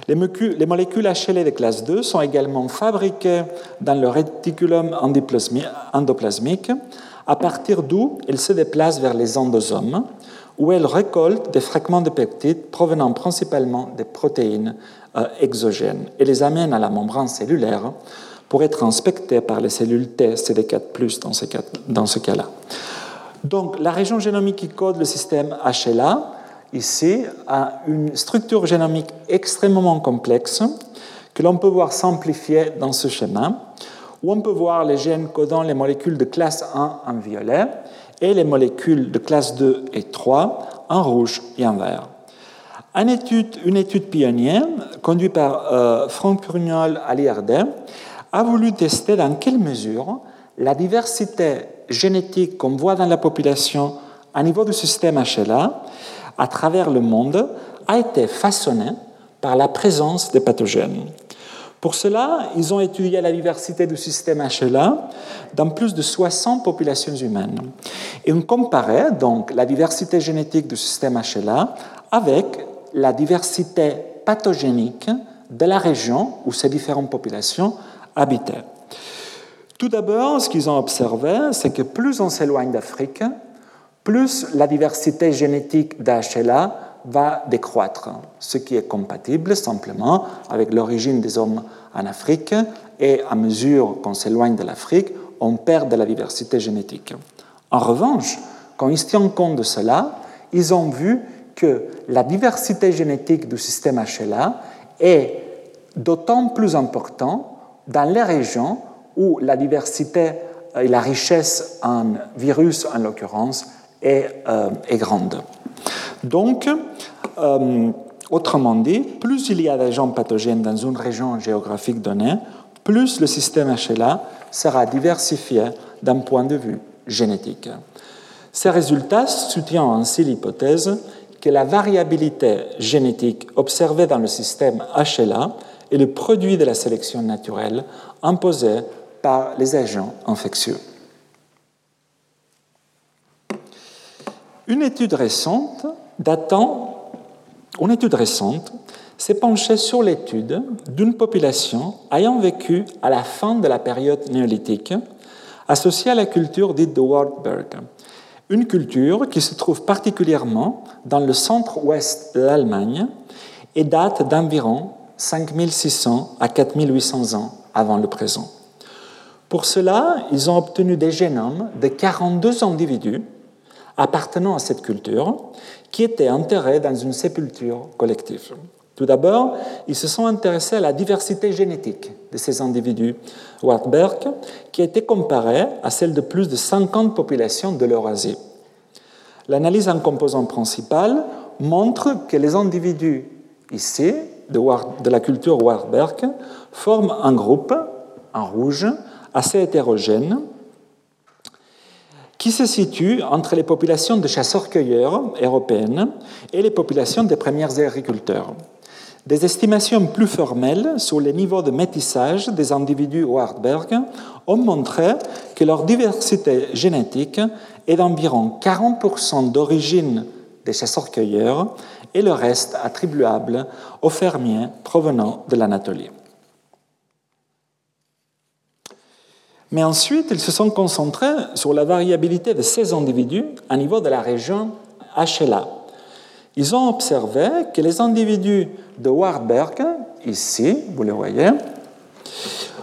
Les, molécules HLA de classe 2 sont également fabriquées dans le réticulum endoplasmique, à partir d'où elles se déplacent vers les endosomes, où elles récoltent des fragments de peptides provenant principalement des protéines euh, exogènes et les amènent à la membrane cellulaire pour être inspectées par les cellules T CD4+, dans ce cas-là. Donc la région génomique qui code le système HLA, ici, a une structure génomique extrêmement complexe que l'on peut voir simplifiée dans ce schéma, où on peut voir les gènes codant les molécules de classe 1 en violet et les molécules de classe 2 et 3 en rouge et en vert. Une étude, pionnière conduite par euh, Franck Prugnol à l'IRD a voulu tester dans quelle mesure la diversité génétique qu'on voit dans la population à niveau du système HLA à travers le monde a été façonnée par la présence des pathogènes. Pour cela, ils ont étudié la diversité du système HLA dans plus de 60 populations humaines. Et on comparait donc la diversité génétique du système HLA avec la diversité pathogénique de la région où ces différentes populations habitaient. Tout d'abord, ce qu'ils ont observé, c'est que plus on s'éloigne d'Afrique, plus la diversité génétique d'HLA va décroître, ce qui est compatible simplement avec l'origine des hommes en Afrique, et à mesure qu'on s'éloigne de l'Afrique, on perd de la diversité génétique. En revanche, quand ils se tiennent compte de cela, ils ont vu que la diversité génétique du système HLA est d'autant plus importante dans les régions où la diversité et la richesse en virus, en l'occurrence, est, euh, grande. Donc, euh, autrement dit, plus il y a d'agents pathogènes dans une région géographique donnée, plus le système HLA sera diversifié d'un point de vue génétique. Ces résultats soutiennent ainsi l'hypothèse que la variabilité génétique observée dans le système HLA est le produit de la sélection naturelle imposée par les agents infectieux. Une étude récente datant, une étude récente s'est penchée sur l'étude d'une population ayant vécu à la fin de la période néolithique associée à la culture dite de Wartburg, une culture qui se trouve particulièrement dans le centre-ouest de l'Allemagne et date d'environ 5600 à 4800 ans avant le présent. Pour cela, ils ont obtenu des génomes de 42 individus appartenant à cette culture qui étaient enterrés dans une sépulture collective. Tout d'abord, ils se sont intéressés à la diversité génétique de ces individus Wartberg, qui a été comparée à celle de plus de 50 populations de l'Eurasie. L'analyse en composant principal montre que les individus ici, de, la culture Wartberg, forment un groupe, en rouge, assez hétérogène, qui se situe entre les populations de chasseurs-cueilleurs européennes et les populations des premiers agriculteurs. Des estimations plus formelles sur les niveaux de métissage des individus Wartberg ont montré que leur diversité génétique est d'environ 40% d'origine des chasseurs-cueilleurs et le reste attribuable aux fermiers provenant de l'Anatolie. Mais ensuite, ils se sont concentrés sur la variabilité de ces individus à niveau de la région HLA. Ils ont observé que les individus de Wartberg, ici, vous le voyez,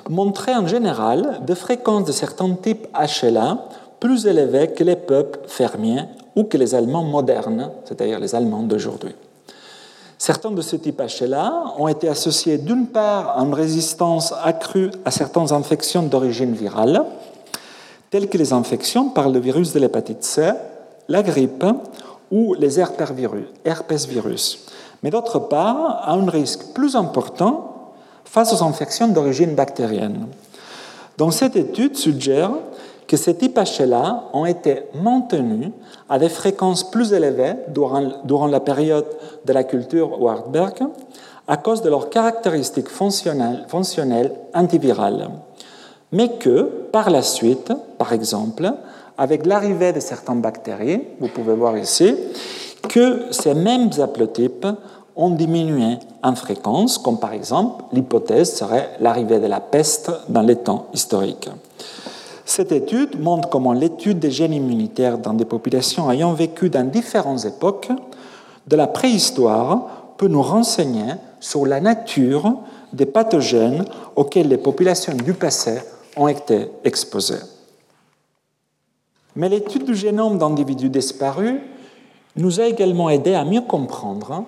montraient en général des fréquences de certains types HLA plus élevées que les peuples fermiers ou que les Allemands modernes, c'est-à-dire les Allemands d'aujourd'hui. Certains de ce type HLA ont été associés d'une part à une résistance accrue à certaines infections d'origine virale, telles que les infections par le virus de l'hépatite C, la grippe ou les herpès virus, mais d'autre part à un risque plus important face aux infections d'origine bactérienne. Donc cette étude suggère que ces types HLA ont été maintenus à des fréquences plus élevées durant, la période de la culture Wartberg à cause de leurs caractéristiques fonctionnelles, fonctionnelles antivirales, mais que par la suite, par exemple, avec l'arrivée de certaines bactéries, vous pouvez voir ici, que ces mêmes haplotypes ont diminué en fréquence, comme par exemple l'hypothèse serait l'arrivée de la peste dans les temps historiques. Cette étude montre comment l'étude des gènes immunitaires dans des populations ayant vécu dans différentes époques de la préhistoire peut nous renseigner sur la nature des pathogènes auxquels les populations du passé ont été exposées. Mais l'étude du génome d'individus disparus nous a également aidé à mieux comprendre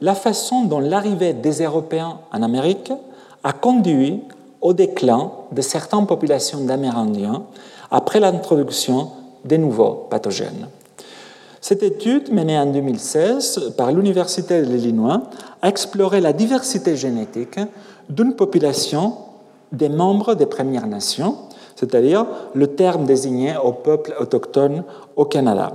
la façon dont l'arrivée des Européens en Amérique a conduit au déclin de certaines populations d'Amérindiens après l'introduction des nouveaux pathogènes. Cette étude, menée en 2016 par l'Université de l'Illinois, a exploré la diversité génétique d'une population des membres des Premières Nations, c'est-à-dire le terme désigné aux peuples autochtones au Canada,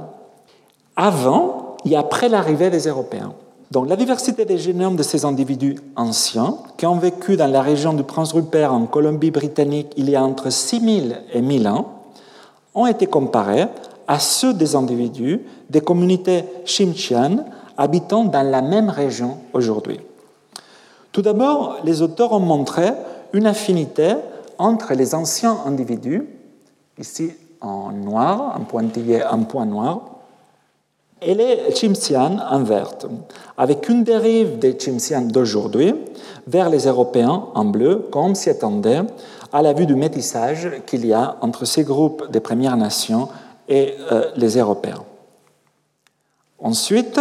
avant et après l'arrivée des Européens. Donc la diversité des génomes de ces individus anciens, qui ont vécu dans la région du Prince Rupert en Colombie-Britannique il y a entre 6000 et 1000 ans, ont été comparés à ceux des individus des communautés Chimchian habitant dans la même région aujourd'hui. Tout d'abord, les auteurs ont montré une affinité entre les anciens individus, ici en noir, en pointillé, en point noir, et les Chimsians en vert, avec une dérive des Chimsians d'aujourd'hui vers les Européens en bleu, comme s'y attendait à la vue du métissage qu'il y a entre ces groupes des Premières Nations et euh, les Européens. Ensuite,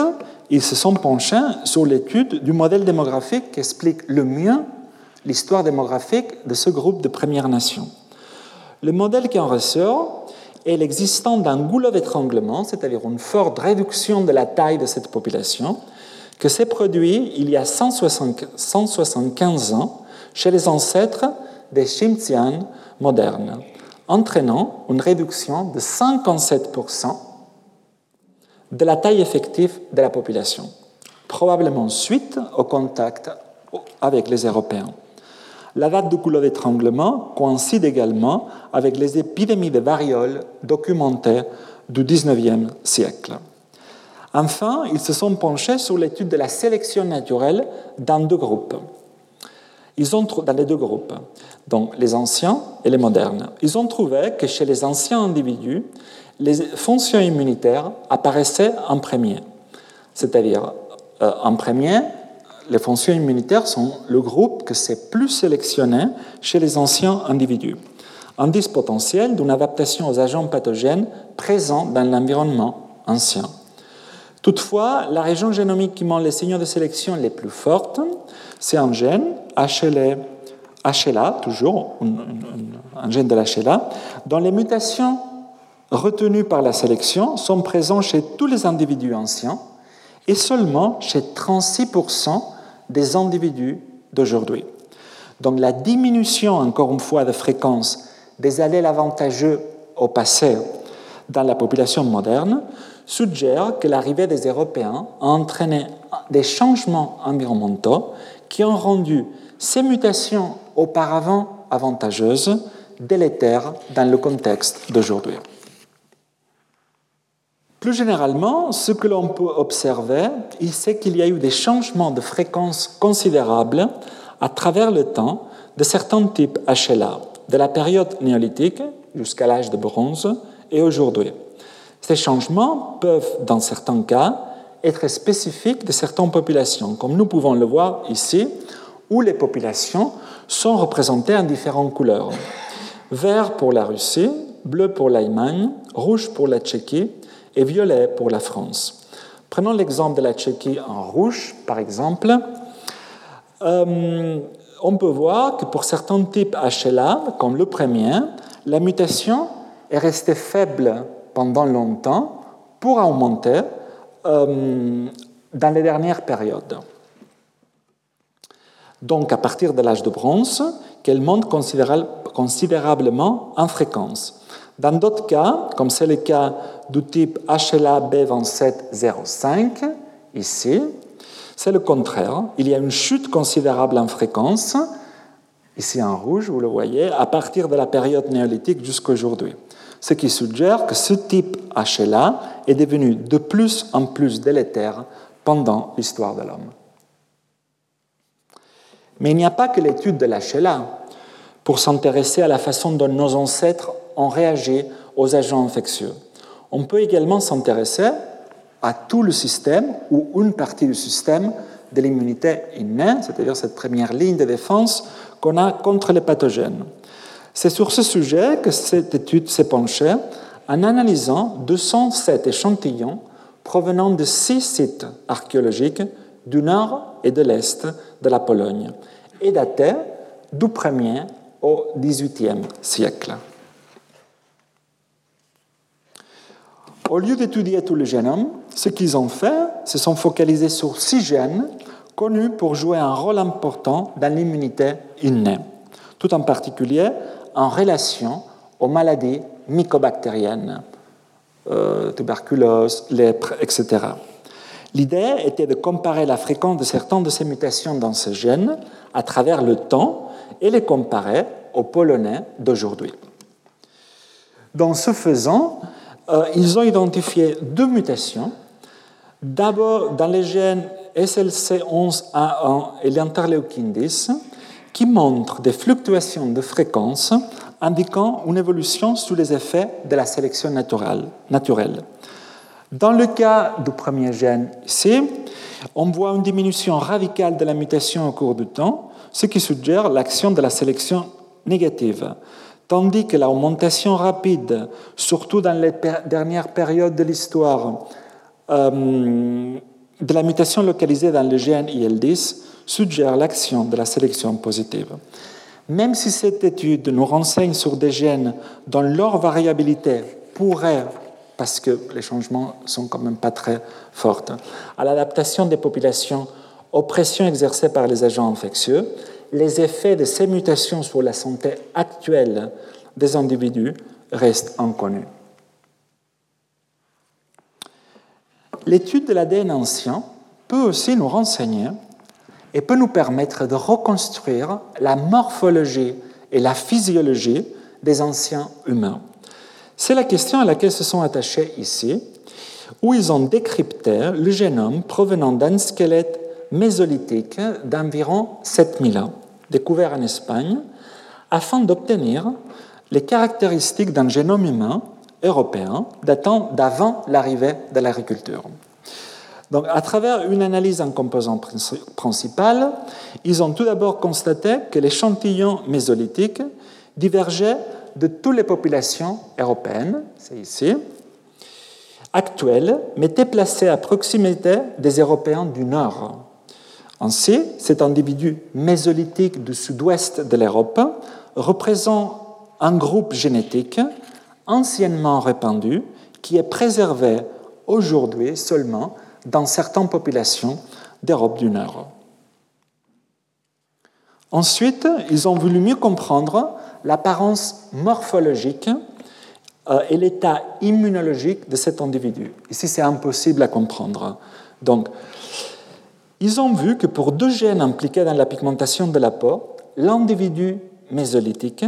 ils se sont penchés sur l'étude du modèle démographique qui explique le mieux l'histoire démographique de ce groupe de Premières Nations. Le modèle qui en ressort est l'existence d'un goulot d'étranglement, c'est-à-dire une forte réduction de la taille de cette population, que s'est produit il y a 175 ans chez les ancêtres des Chimtians modernes, entraînant une réduction de 57% de la taille effective de la population, probablement suite au contact avec les Européens. La date du couloir d'étranglement coïncide également avec les épidémies de variole documentées du XIXe siècle. Enfin, ils se sont penchés sur l'étude de la sélection naturelle dans deux groupes. Ils ont, dans les deux groupes, donc les anciens et les modernes, ils ont trouvé que chez les anciens individus, les fonctions immunitaires apparaissaient en premier. C'est-à-dire, euh, en premier, les fonctions immunitaires sont le groupe que c'est plus sélectionné chez les anciens individus. Indice potentiel d'une adaptation aux agents pathogènes présents dans l'environnement ancien. Toutefois, la région génomique qui montre les signaux de sélection les plus fortes, c'est un gène, HLA, toujours, un gène de l'HLA, dont les mutations retenues par la sélection sont présentes chez tous les individus anciens et seulement chez 36% des individus d'aujourd'hui. Donc la diminution, encore une fois, de fréquence des allèles avantageux au passé dans la population moderne suggère que l'arrivée des Européens a entraîné des changements environnementaux qui ont rendu ces mutations auparavant avantageuses délétères dans le contexte d'aujourd'hui. Plus généralement, ce que l'on peut observer, c'est qu'il y a eu des changements de fréquence considérables à travers le temps de certains types HLA, de la période néolithique jusqu'à l'âge de bronze et aujourd'hui. Ces changements peuvent, dans certains cas, être spécifiques de certaines populations, comme nous pouvons le voir ici, où les populations sont représentées en différentes couleurs. Vert pour la Russie, bleu pour l'Allemagne, rouge pour la Tchéquie et violet pour la France. Prenons l'exemple de la Tchéquie en rouge, par exemple. Euh, on peut voir que pour certains types HLA, comme le premier, la mutation est restée faible pendant longtemps pour augmenter euh, dans les dernières périodes. Donc à partir de l'âge de bronze, qu'elle monte considérablement en fréquence. Dans d'autres cas, comme c'est le cas du type HLA B2705, ici, c'est le contraire. Il y a une chute considérable en fréquence, ici en rouge, vous le voyez, à partir de la période néolithique jusqu'à aujourd'hui. Ce qui suggère que ce type HLA est devenu de plus en plus délétère pendant l'histoire de l'homme. Mais il n'y a pas que l'étude de l'HLA pour s'intéresser à la façon dont nos ancêtres ont réagi aux agents infectieux. On peut également s'intéresser à tout le système ou une partie du système de l'immunité innée, c'est-à-dire cette première ligne de défense qu'on a contre les pathogènes. C'est sur ce sujet que cette étude s'est penchée en analysant 207 échantillons provenant de six sites archéologiques du nord et de l'est de la Pologne et datés du 1er au XVIIIe siècle. Au lieu d'étudier tout le génome, ce qu'ils ont fait, se sont focalisés sur six gènes connus pour jouer un rôle important dans l'immunité innée, tout en particulier en relation aux maladies mycobactériennes, euh, tuberculose, lèpre, etc. L'idée était de comparer la fréquence de certaines de ces mutations dans ces gènes à travers le temps et les comparer aux Polonais d'aujourd'hui. Dans ce faisant, euh, ils ont identifié deux mutations. D'abord, dans les gènes SLC11A1 et l'interleukin 10, qui montrent des fluctuations de fréquence indiquant une évolution sous les effets de la sélection naturelle. Dans le cas du premier gène ici, on voit une diminution radicale de la mutation au cours du temps, ce qui suggère l'action de la sélection négative tandis que l'augmentation rapide, surtout dans les dernières périodes de l'histoire, euh, de la mutation localisée dans le gène IL10 suggère l'action de la sélection positive. Même si cette étude nous renseigne sur des gènes dont leur variabilité pourrait, parce que les changements sont quand même pas très fortes, à l'adaptation des populations aux pressions exercées par les agents infectieux, les effets de ces mutations sur la santé actuelle des individus restent inconnus. L'étude de l'ADN ancien peut aussi nous renseigner et peut nous permettre de reconstruire la morphologie et la physiologie des anciens humains. C'est la question à laquelle se sont attachés ici, où ils ont décrypté le génome provenant d'un squelette mésolithique d'environ 7000 ans découvert en Espagne afin d'obtenir les caractéristiques d'un génome humain européen datant d'avant l'arrivée de l'agriculture. Donc, à travers une analyse en composants principales, ils ont tout d'abord constaté que l'échantillon mésolithique divergeait de toutes les populations européennes, c'est ici, actuelles, mais placé à proximité des Européens du Nord. Ainsi, cet individu mésolithique du sud-ouest de l'Europe représente un groupe génétique anciennement répandu qui est préservé aujourd'hui seulement dans certaines populations d'Europe du Nord. Ensuite, ils ont voulu mieux comprendre l'apparence morphologique euh, et l'état immunologique de cet individu. Ici, c'est impossible à comprendre. Donc, ils ont vu que pour deux gènes impliqués dans la pigmentation de la peau, l'individu mésolithique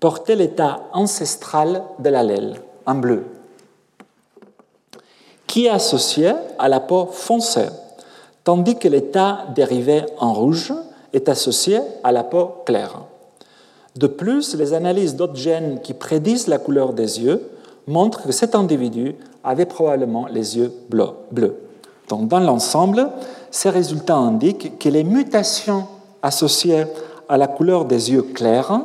portait l'état ancestral de l'allèle, en bleu, qui est associé à la peau foncée, tandis que l'état dérivé en rouge est associé à la peau claire. De plus, les analyses d'autres gènes qui prédisent la couleur des yeux montrent que cet individu avait probablement les yeux bleus. Donc, dans l'ensemble, ces résultats indiquent que les mutations associées à la couleur des yeux clairs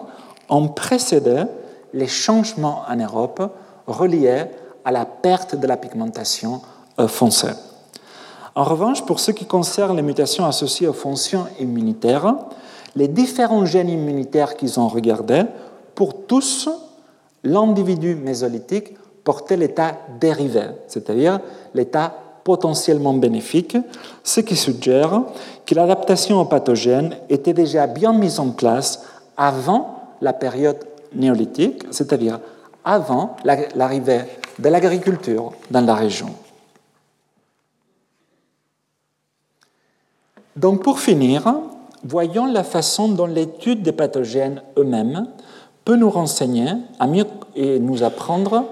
ont précédé les changements en Europe reliés à la perte de la pigmentation euh, foncée. En revanche, pour ce qui concerne les mutations associées aux fonctions immunitaires, les différents gènes immunitaires qu'ils ont regardés, pour tous, l'individu mésolithique portait l'état dérivé, c'est-à-dire l'état potentiellement bénéfique, ce qui suggère que l'adaptation aux pathogènes était déjà bien mise en place avant la période néolithique, c'est-à-dire avant l'arrivée de l'agriculture dans la région. Donc pour finir, voyons la façon dont l'étude des pathogènes eux-mêmes peut nous renseigner et nous apprendre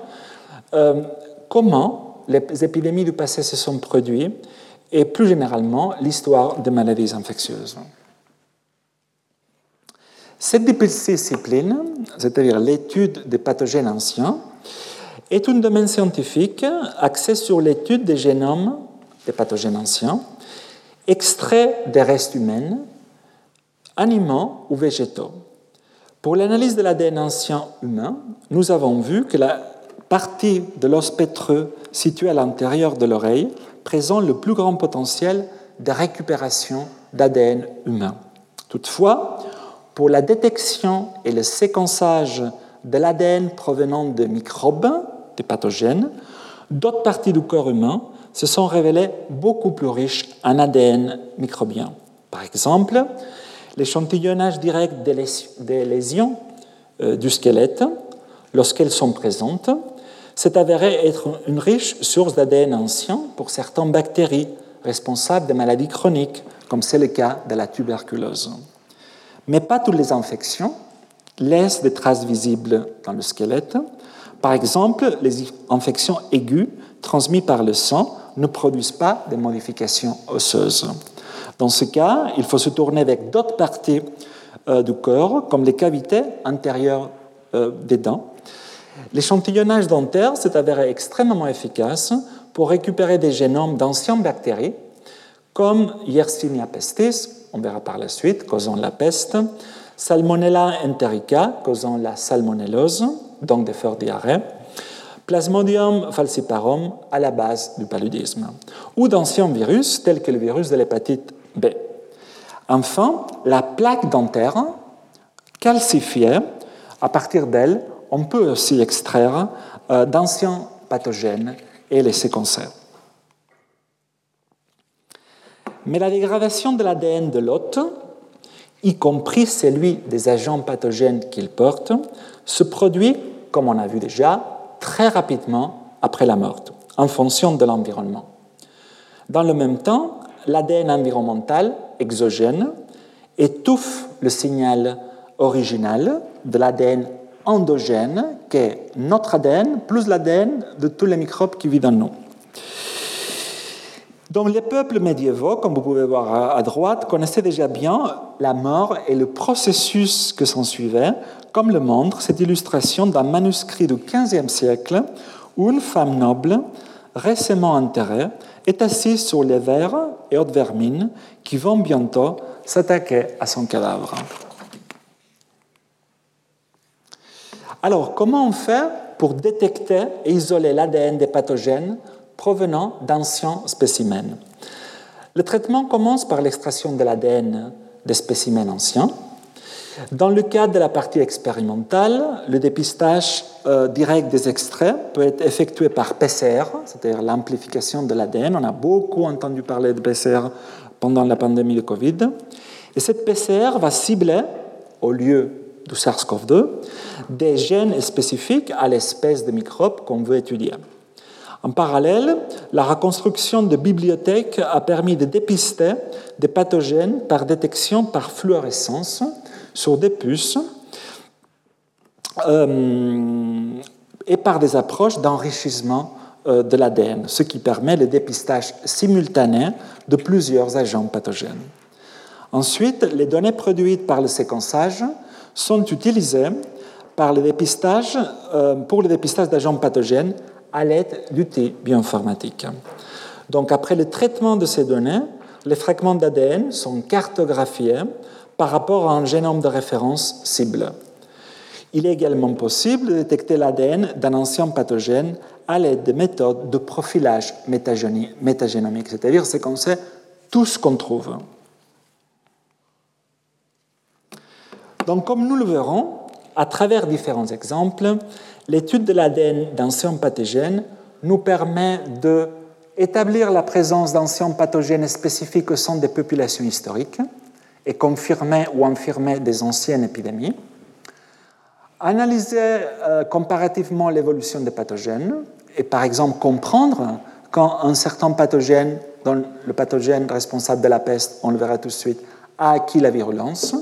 euh, comment les épidémies du passé se sont produites et plus généralement l'histoire des maladies infectieuses. Cette discipline, c'est-à-dire l'étude des pathogènes anciens, est un domaine scientifique axé sur l'étude des génomes des pathogènes anciens, extraits des restes humains, animaux ou végétaux. Pour l'analyse de l'ADN ancien humain, nous avons vu que la partie de l'os pétreux située à l'intérieur de l'oreille présente le plus grand potentiel de récupération d'ADN humain. Toutefois, pour la détection et le séquençage de l'ADN provenant de microbes, des pathogènes, d'autres parties du corps humain se sont révélées beaucoup plus riches en ADN microbien. Par exemple, l'échantillonnage direct des lésions euh, du squelette, lorsqu'elles sont présentes, s'est avéré être une riche source d'ADN ancien pour certaines bactéries responsables de maladies chroniques, comme c'est le cas de la tuberculose. Mais pas toutes les infections laissent des traces visibles dans le squelette. Par exemple, les infections aiguës transmises par le sang ne produisent pas de modifications osseuses. Dans ce cas, il faut se tourner avec d'autres parties euh, du corps, comme les cavités antérieures euh, des dents. L'échantillonnage dentaire s'est avéré extrêmement efficace pour récupérer des génomes d'anciennes bactéries, comme Yersinia pestis, on verra par la suite, causant la peste, Salmonella enterica, causant la salmonellose, donc des forts diarrhées, Plasmodium falciparum à la base du paludisme, ou d'anciens virus tels que le virus de l'hépatite B. Enfin, la plaque dentaire calcifiée, à partir d'elle, on peut aussi extraire euh, d'anciens pathogènes et les séquencer. Mais la dégradation de l'ADN de l'hôte, y compris celui des agents pathogènes qu'il porte, se produit, comme on a vu déjà, très rapidement après la mort, en fonction de l'environnement. Dans le même temps, l'ADN environnemental exogène étouffe le signal original de l'ADN endogène, qui est notre ADN plus l'ADN de tous les microbes qui vivent dans nous. Donc les peuples médiévaux, comme vous pouvez voir à droite, connaissaient déjà bien la mort et le processus que s'en suivait, comme le montre cette illustration d'un manuscrit du XVe siècle où une femme noble, récemment enterrée, est assise sur les vers et autres vermines qui vont bientôt s'attaquer à son cadavre. Alors, comment on fait pour détecter et isoler l'ADN des pathogènes provenant d'anciens spécimens? Le traitement commence par l'extraction de l'ADN des spécimens anciens. Dans le cadre de la partie expérimentale, le dépistage euh, direct des extraits peut être effectué par PCR, c'est-à-dire l'amplification de l'ADN. On a beaucoup entendu parler de PCR pendant la pandémie de Covid. Et cette PCR va cibler, au lieu du SARS-CoV-2, des gènes spécifiques à l'espèce de microbe qu'on veut étudier. En parallèle, la reconstruction de bibliothèques a permis de dépister des pathogènes par détection par fluorescence sur des puces euh, et par des approches d'enrichissement euh, de l'ADN, ce qui permet le dépistage simultané de plusieurs agents pathogènes. Ensuite, les données produites par le séquençage sont dépistage, euh, pour le dépistage d'agents pathogènes à l'aide d'outils bioinformatiques. Donc, après le traitement de ces données, les fragments d'ADN sont cartographiés par rapport à un génome de référence cible. Il est également possible de détecter l'ADN d'un ancien pathogène à l'aide de méthodes de profilage métagénomique, c'est-à-dire sait tout ce qu'on trouve. Donc, comme nous le verrons, à travers différents exemples, l'étude de l'ADN d'anciens pathogènes nous permet d'établir la présence d'anciens pathogènes spécifiques au sein des populations historiques et confirmer ou infirmer des anciennes épidémies, analyser euh, comparativement l'évolution des pathogènes et par exemple comprendre quand un certain pathogène, dont le pathogène responsable de la peste, on le verra tout de suite, a acquis la virulence,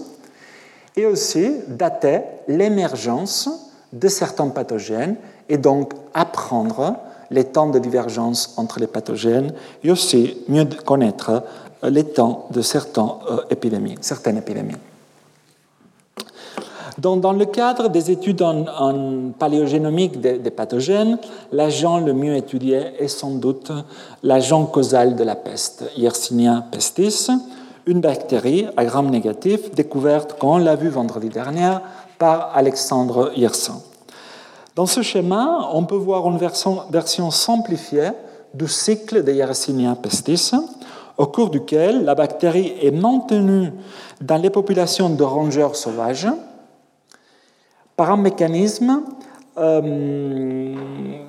et aussi dater l'émergence de certains pathogènes et donc apprendre les temps de divergence entre les pathogènes et aussi mieux connaître les temps de certaines euh, épidémies. Certaines épidémies. Dans le cadre des études en, paléogénomique des, des pathogènes, l'agent le mieux étudié est sans doute l'agent causal de la peste, Yersinia pestis, une bactérie à gramme négatif découverte, comme on l'a vu vendredi dernier, par Alexandre Yersin. Dans ce schéma, on peut voir une version, simplifiée du cycle de Yersinia pestis, au cours duquel la bactérie est maintenue dans les populations de rongeurs sauvages par un mécanisme euh,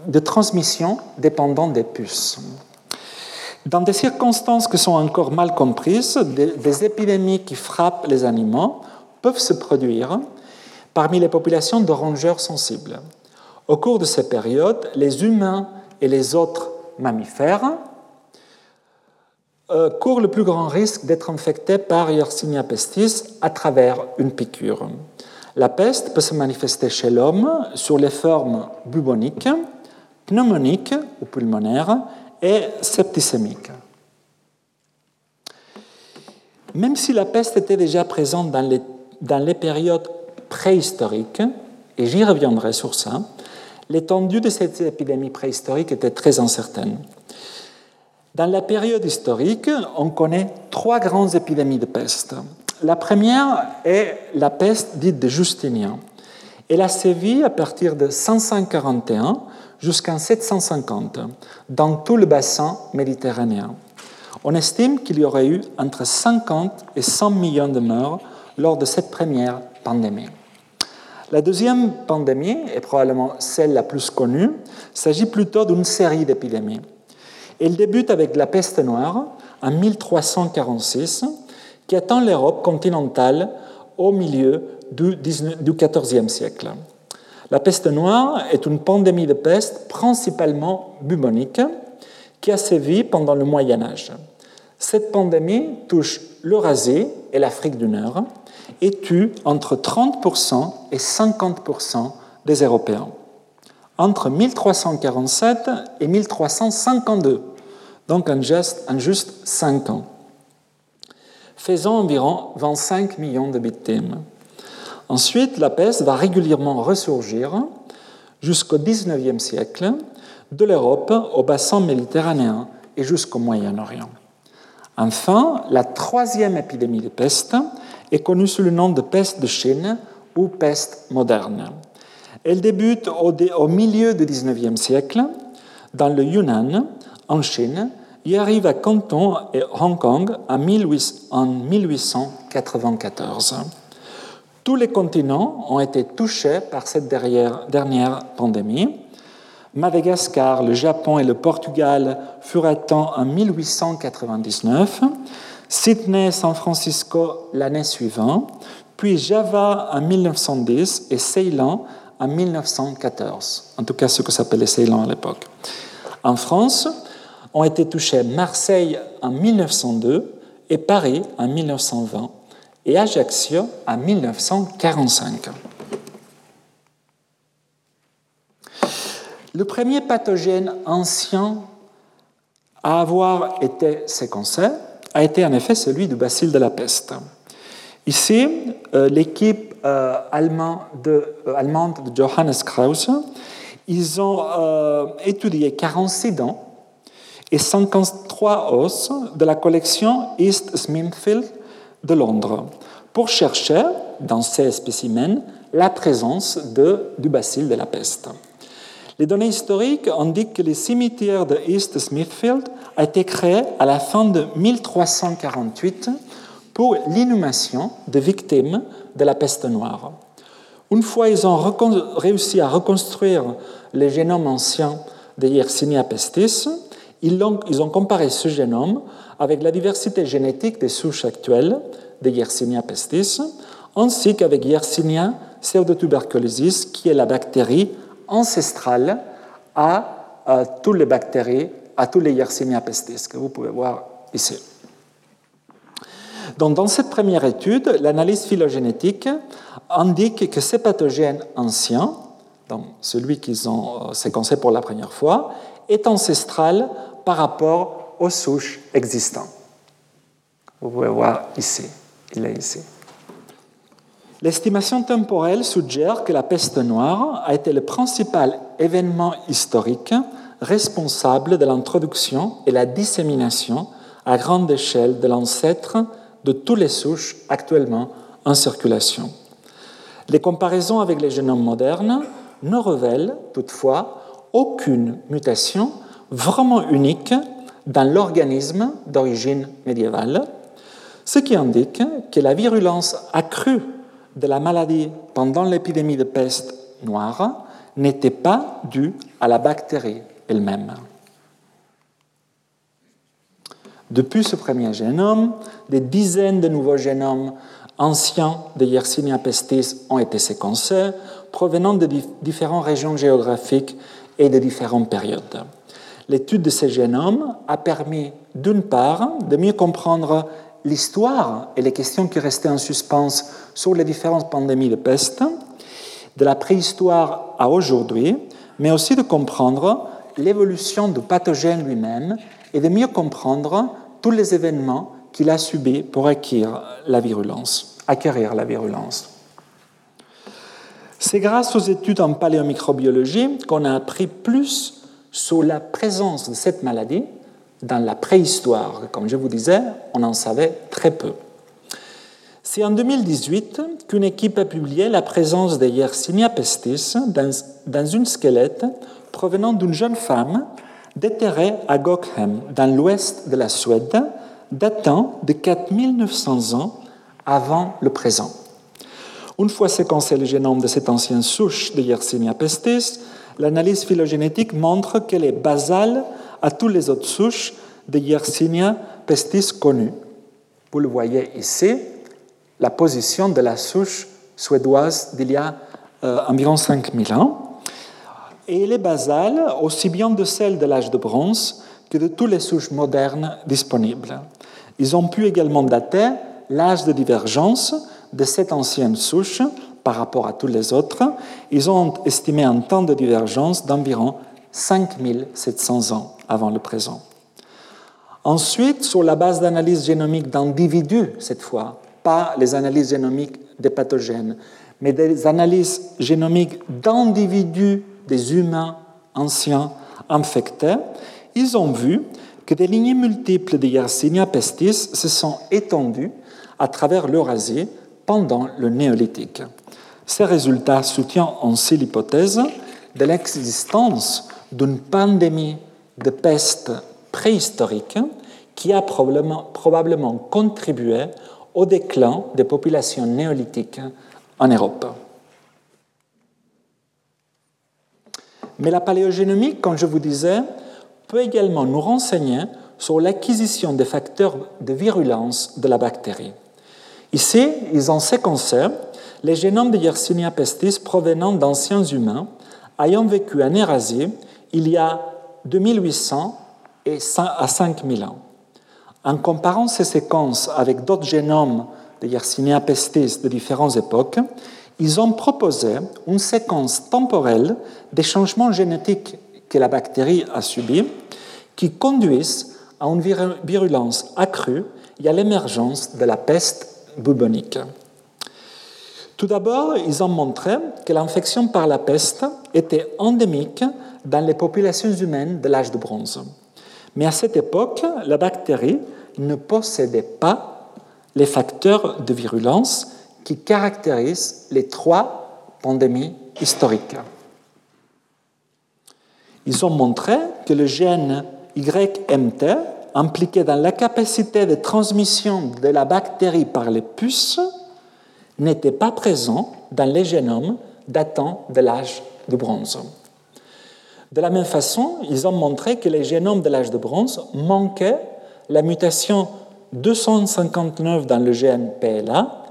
de transmission dépendant des puces. Dans des circonstances qui sont encore mal comprises, des, épidémies qui frappent les animaux peuvent se produire parmi les populations de rongeurs sensibles. Au cours de ces périodes, les humains et les autres mammifères euh, courent le plus grand risque d'être infectés par Yersinia pestis à travers une piqûre. La peste peut se manifester chez l'homme sur les formes buboniques, pneumoniques ou pulmonaires et septicémique. Même si la peste était déjà présente dans les, dans les périodes préhistoriques, et j'y reviendrai sur ça, l'étendue de cette épidémie préhistorique était très incertaine. Dans la période historique, on connaît trois grandes épidémies de peste. La première est la peste dite de Justinien. Elle a sévi à partir de 541 jusqu'en 750 dans tout le bassin méditerranéen. On estime qu'il y aurait eu entre 50 et 100 millions de morts lors de cette première pandémie. La deuxième pandémie, et probablement celle la plus connue, s'agit plutôt d'une série d'épidémies. Elle débute avec la peste noire en 1346, qui atteint l'Europe continentale au milieu du XIVe siècle. La peste noire est une pandémie de peste principalement bubonique qui a sévi pendant le Moyen Âge. Cette pandémie touche l'Eurasie et l'Afrique du Nord et tue entre 30% et 50% des Européens. Entre 1347 et 1352, donc en juste, en juste 5 ans, faisant environ 25 millions de victimes. Ensuite, la peste va régulièrement ressurgir jusqu'au XIXe siècle, de l'Europe au bassin méditerranéen et jusqu'au Moyen-Orient. Enfin, la troisième épidémie de peste est connue sous le nom de peste de Chine ou peste moderne. Elle débute au, milieu du XIXe siècle dans le Yunnan, en Chine, et arrive à Canton et Hong Kong en 1894. Tous les continents ont été touchés par cette dernière pandémie. Madagascar, le Japon et le Portugal furent atteints en 1899, Sydney San Francisco l'année suivante, puis Java en 1910 et Ceylan en 1914, en tout cas ce que s'appelait Ceylan à l'époque. En France, ont été touchés Marseille en 1902 et Paris en 1920 et Ajaccio en 1945. Le premier pathogène ancien à avoir été séquencé a été en effet celui du bacille de la peste. Ici, euh, l'équipe euh, allemande, de, euh, allemande, de, Johannes Krause, ils ont étudié 46 dents et 53 os de la collection East Smithfield de Londres pour chercher, dans ces spécimens, la présence de, du bacille de la peste. Les données historiques indiquent que le cimetière de East Smithfield a été créé à la fin de 1348 pour l'inhumation de victimes de la peste noire. Une fois ils ont réussi à reconstruire le génome ancien de Yersinia pestis, ils ont comparé ce génome avec la diversité génétique des souches actuelles de Yersinia pestis, ainsi qu'avec Yersinia pseudotuberculosis, qui est la bactérie ancestrale à, toutes les bactéries, à tous les Yersinia pestis, que vous pouvez voir ici. Donc, dans cette première étude, l'analyse phylogénétique indique que ces pathogènes anciens, donc celui qu'ils ont euh, séquencé pour la première fois, est ancestral par rapport aux souches existantes. Vous pouvez voir ici, il est ici. L'estimation temporelle suggère que la peste noire a été le principal événement historique responsable de l'introduction et la dissémination à grande échelle de l'ancêtre de toutes les souches actuellement en circulation. Les comparaisons avec les génomes modernes ne révèlent toutefois aucune mutation vraiment unique dans l'organisme d'origine médiévale, ce qui indique que la virulence accrue de la maladie pendant l'épidémie de peste noire n'était pas due à la bactérie elle-même. Depuis ce premier génome, des dizaines de nouveaux génomes anciens de Yersinia pestis ont été séquencés, provenant de différentes régions géographiques et de différentes périodes. L'étude de ces génomes a permis, d'une part, de mieux comprendre l'histoire et les questions qui restaient en suspens sur les différentes pandémies de peste, de la préhistoire à aujourd'hui, mais aussi de comprendre l'évolution du pathogène lui-même et de mieux comprendre tous les événements qu'il a subis pour acquérir la virulence. Acquérir la virulence. C'est grâce aux études en paléomicrobiologie qu'on a appris plus sur la présence de cette maladie dans la préhistoire. Comme je vous disais, on en savait très peu. C'est en 2018 qu'une équipe a publié la présence de Yersinia pestis dans, dans une squelette provenant d'une jeune femme déterrée à Gokhem, dans l'ouest de la Suède, datant de 4900 ans avant le présent. Une fois séquencé le génome de cette ancienne souche de Yersinia pestis, l'analyse phylogénétique montre qu'elle est basale à toutes les autres souches de Yersinia pestis connues. Vous le voyez ici, la position de la souche suédoise d'il y a euh, environ 5000 ans. Et elle est basale aussi bien de celle de l'âge de bronze que de toutes les souches modernes disponibles. Ils ont pu également dater l'âge de divergence de cette ancienne souche par rapport à toutes les autres. Ils ont estimé un temps de divergence d'environ 5700 ans avant le présent. Ensuite, sur la base d'analyses génomiques d'individus, cette fois, pas les analyses génomiques des pathogènes, mais des analyses génomiques d'individus, des humains anciens infectés, ils ont vu que des lignées multiples de Yersinia pestis se sont étendues à travers l'Eurasie pendant le néolithique. Ces résultats soutiennent ainsi l'hypothèse de l'existence d'une pandémie de peste préhistorique qui a probablement, probablement contribué au déclin des populations néolithiques en Europe. Mais la paléogénomique, comme je vous disais, peut également nous renseigner sur l'acquisition des facteurs de virulence de la bactérie. Ici, ils ont séquencé les génomes de Yersinia pestis provenant d'anciens humains ayant vécu en Eurasie il y a 2800 et à 5000 ans. En comparant ces séquences avec d'autres génomes de Yersinia pestis de différentes époques, ils ont proposé une séquence temporelle des changements génétiques que la bactérie a subis qui conduisent à une virulence accrue et à l'émergence de la peste bubonique. Tout d'abord, ils ont montré que l'infection par la peste était endémique dans les populations humaines de l'âge de bronze. Mais à cette époque, la bactérie ne possédait pas les facteurs de virulence qui caractérisent les trois pandémies historiques. Ils ont montré que le gène YMT, impliqué dans la capacité de transmission de la bactérie par les puces, n'était pas présent dans les génomes datant de l'âge de bronze. De la même façon, ils ont montré que les génomes de l'âge de bronze manquaient la mutation 259 dans le gène PLA,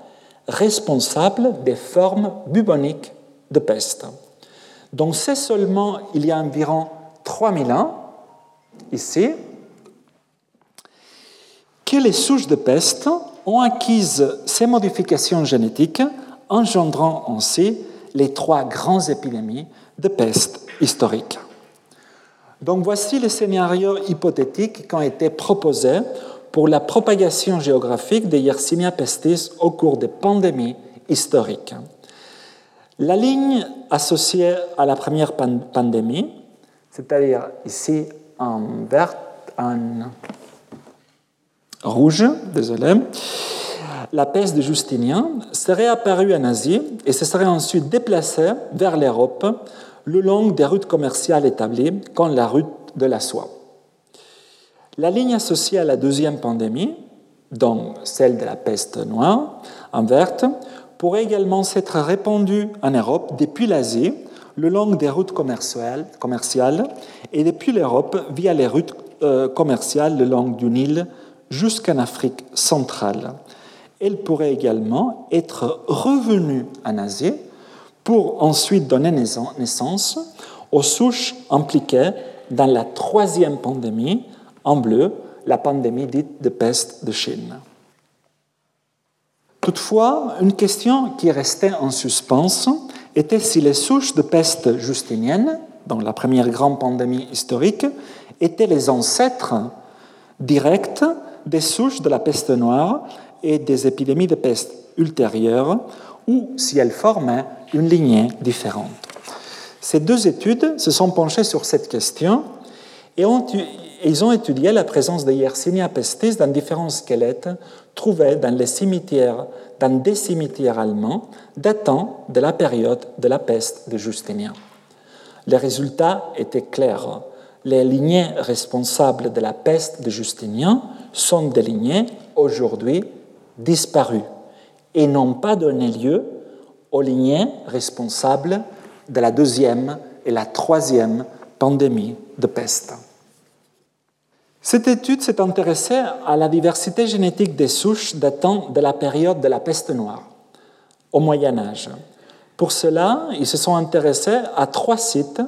responsable des formes buboniques de peste. Donc c'est seulement il y a environ 3000 ans, ici, que les souches de peste ont acquis ces modifications génétiques, engendrant ainsi les trois grandes épidémies de peste historiques. Donc voici les scénarios hypothétiques qui ont été proposés pour la propagation géographique des Yersinia pestis au cours des pandémies historiques. La ligne associée à la première pandémie, c'est-à-dire ici en vert, en rouge, désolé, la peste de Justinien serait apparue en Asie et se serait ensuite déplacée vers l'Europe le long des routes commerciales établies, comme la route de la soie. La ligne associée à la deuxième pandémie, donc celle de la peste noire, en verte, pourrait également s'être répandue en Europe depuis l'Asie, le long des routes commerciales, et depuis l'Europe via les routes euh, commerciales le long du Nil jusqu'en Afrique centrale. Elle pourrait également être revenue en Asie pour ensuite donner naissance aux souches impliquées dans la troisième pandémie, en bleu, la pandémie dite de peste de Chine. Toutefois, une question qui restait en suspens était si les souches de peste justinienne, dans la première grande pandémie historique, étaient les ancêtres directs des souches de la peste noire et des épidémies de peste ultérieures, ou si elles formaient une lignée différente. Ces deux études se sont penchées sur cette question et ont, ils ont étudié la présence de Yersinia pestis dans différents squelettes trouvés dans les cimetières, dans des cimetières allemands datant de la période de la peste de Justinien. Les résultats étaient clairs. Les lignées responsables de la peste de Justinien sont des lignées aujourd'hui disparues et n'ont pas donné lieu aux lignées responsables de la deuxième et la troisième pandémie de peste. Cette étude s'est intéressée à la diversité génétique des souches datant de la période de la peste noire, au Moyen Âge. Pour cela, ils se sont intéressés à trois sites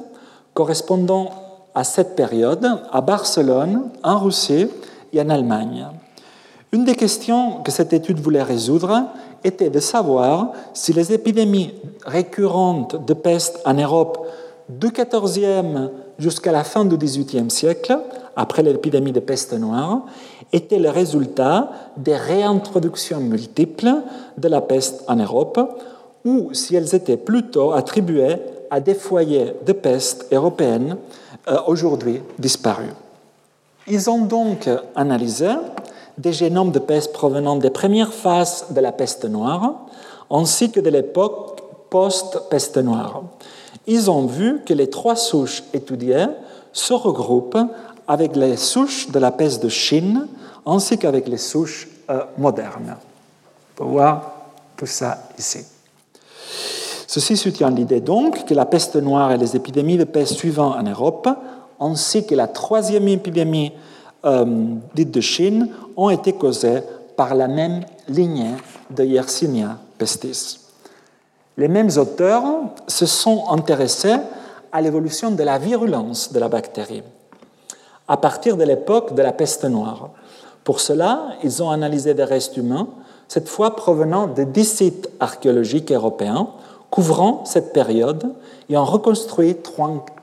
correspondant à cette période, à Barcelone, en Russie et en Allemagne. Une des questions que cette étude voulait résoudre était de savoir si les épidémies récurrentes de peste en Europe du XIVe jusqu'à la fin du XVIIIe siècle après l'épidémie de peste noire étaient le résultat des réintroductions multiples de la peste en Europe, ou si elles étaient plutôt attribuées à des foyers de peste européennes euh, aujourd'hui disparus. Ils ont donc analysé des génomes de peste provenant des premières phases de la peste noire, ainsi que de l'époque post-peste noire. Ils ont vu que les trois souches étudiées se regroupent avec les souches de la peste de Chine, ainsi qu'avec les souches euh, modernes. On peut voir tout ça ici. Ceci soutient l'idée donc que la peste noire et les épidémies de peste suivantes en Europe, ainsi que la troisième épidémie euh, dite de Chine, ont été causées par la même lignée de Yersinia pestis. Les mêmes auteurs se sont intéressés à l'évolution de la virulence de la bactérie à partir de l'époque de la peste noire. Pour cela, ils ont analysé des restes humains, cette fois provenant de 10 sites archéologiques européens couvrant cette période et ont reconstruit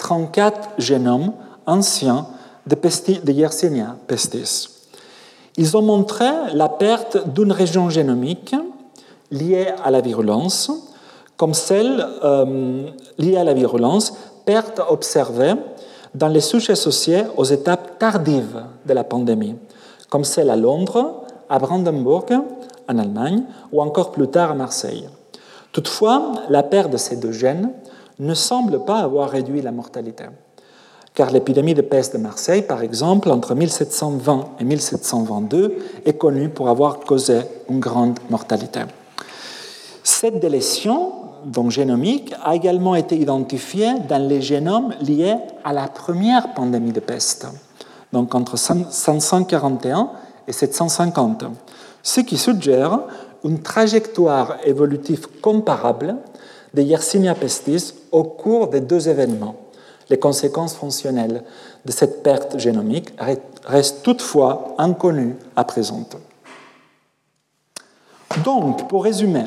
34 génomes anciens de, de Yersinia pestis. Ils ont montré la perte d'une région génomique liée à la virulence, comme celle euh, liée à la virulence, perte observée dans les souches associées aux étapes tardives de la pandémie, comme celle à Londres, à Brandenburg, en Allemagne, ou encore plus tard à Marseille. Toutefois, la perte de ces deux gènes ne semble pas avoir réduit la mortalité, car l'épidémie de peste de Marseille, par exemple, entre 1720 et 1722, est connue pour avoir causé une grande mortalité. Cette délétion donc génomique, a également été identifiée dans les génomes liés à la première pandémie de peste, donc entre 541 et 750, ce qui suggère une trajectoire évolutive comparable de Yersinia pestis au cours des deux événements. Les conséquences fonctionnelles de cette perte génomique restent toutefois inconnues à présent. Donc, pour résumer,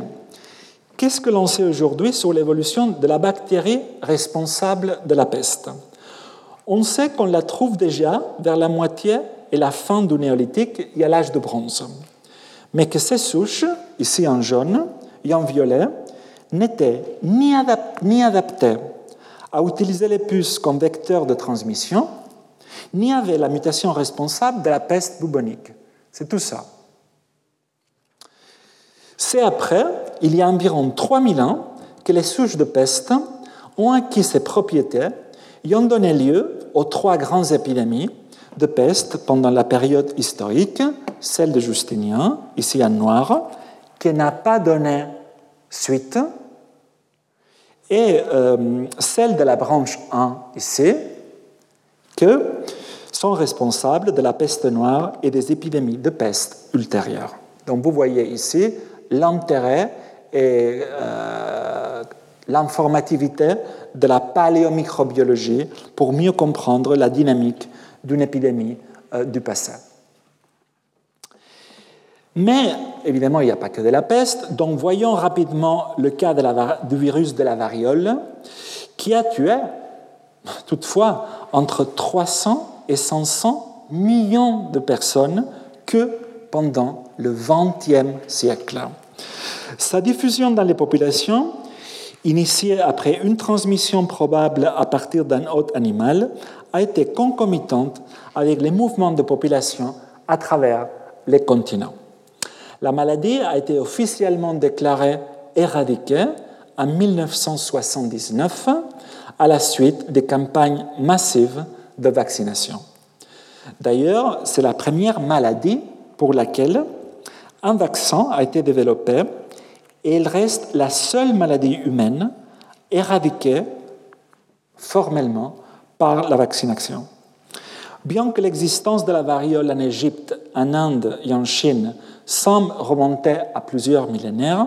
Qu'est-ce que l'on sait aujourd'hui sur l'évolution de la bactérie responsable de la peste? On sait qu'on la trouve déjà vers la moitié et la fin du néolithique et à l'âge de bronze, mais que ces souches, ici en jaune et en violet, n'étaient ni, ni adaptées à utiliser les puces comme vecteur de transmission, ni avaient la mutation responsable de la peste bubonique. C'est tout ça. C'est après, il y a environ 3000 ans, que les souches de peste ont acquis ces propriétés et ont donné lieu aux trois grandes épidémies de peste pendant la période historique, celle de Justinien, ici en noir, qui n'a pas donné suite, et euh, celle de la branche 1 ici, que sont responsables de la peste noire et des épidémies de peste ultérieures. Donc vous voyez ici l'intérêt et euh, l'informativité de la paléomicrobiologie pour mieux comprendre la dynamique d'une épidémie euh, du passé. Mais évidemment, il n'y a pas que de la peste, donc voyons rapidement le cas du virus de la variole qui a tué toutefois entre 300 et 500 millions de personnes que pendant le XXe siècle. Sa diffusion dans les populations, initiée après une transmission probable à partir d'un hôte animal, a été concomitante avec les mouvements de population à travers les continents. La maladie a été officiellement déclarée éradiquée en 1979 à la suite des campagnes massives de vaccination. D'ailleurs, c'est la première maladie pour laquelle un vaccin a été développé et il reste la seule maladie humaine éradiquée formellement par la vaccination. Bien que l'existence de la variole en Égypte, en Inde et en Chine semble remonter à plusieurs millénaires,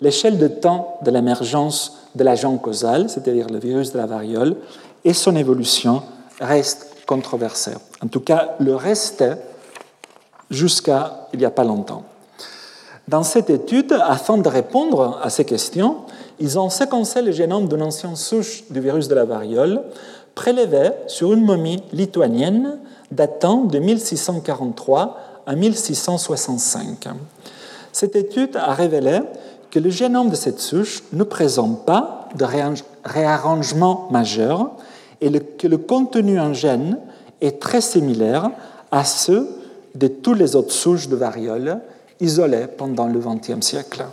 l'échelle de temps de l'émergence de l'agent causal, c'est-à-dire le virus de la variole, et son évolution reste controversée. En tout cas, le restait jusqu'à il n'y a pas longtemps. Dans cette étude, afin de répondre à ces questions, ils ont séquencé le génome d'une ancienne souche du virus de la variole prélevée sur une momie lituanienne datant de 1643 à 1665. Cette étude a révélé que le génome de cette souche ne présente pas de réarrangement majeur et que le contenu en gène est très similaire à ceux de toutes les autres souches de variole isolées pendant le XXe siècle.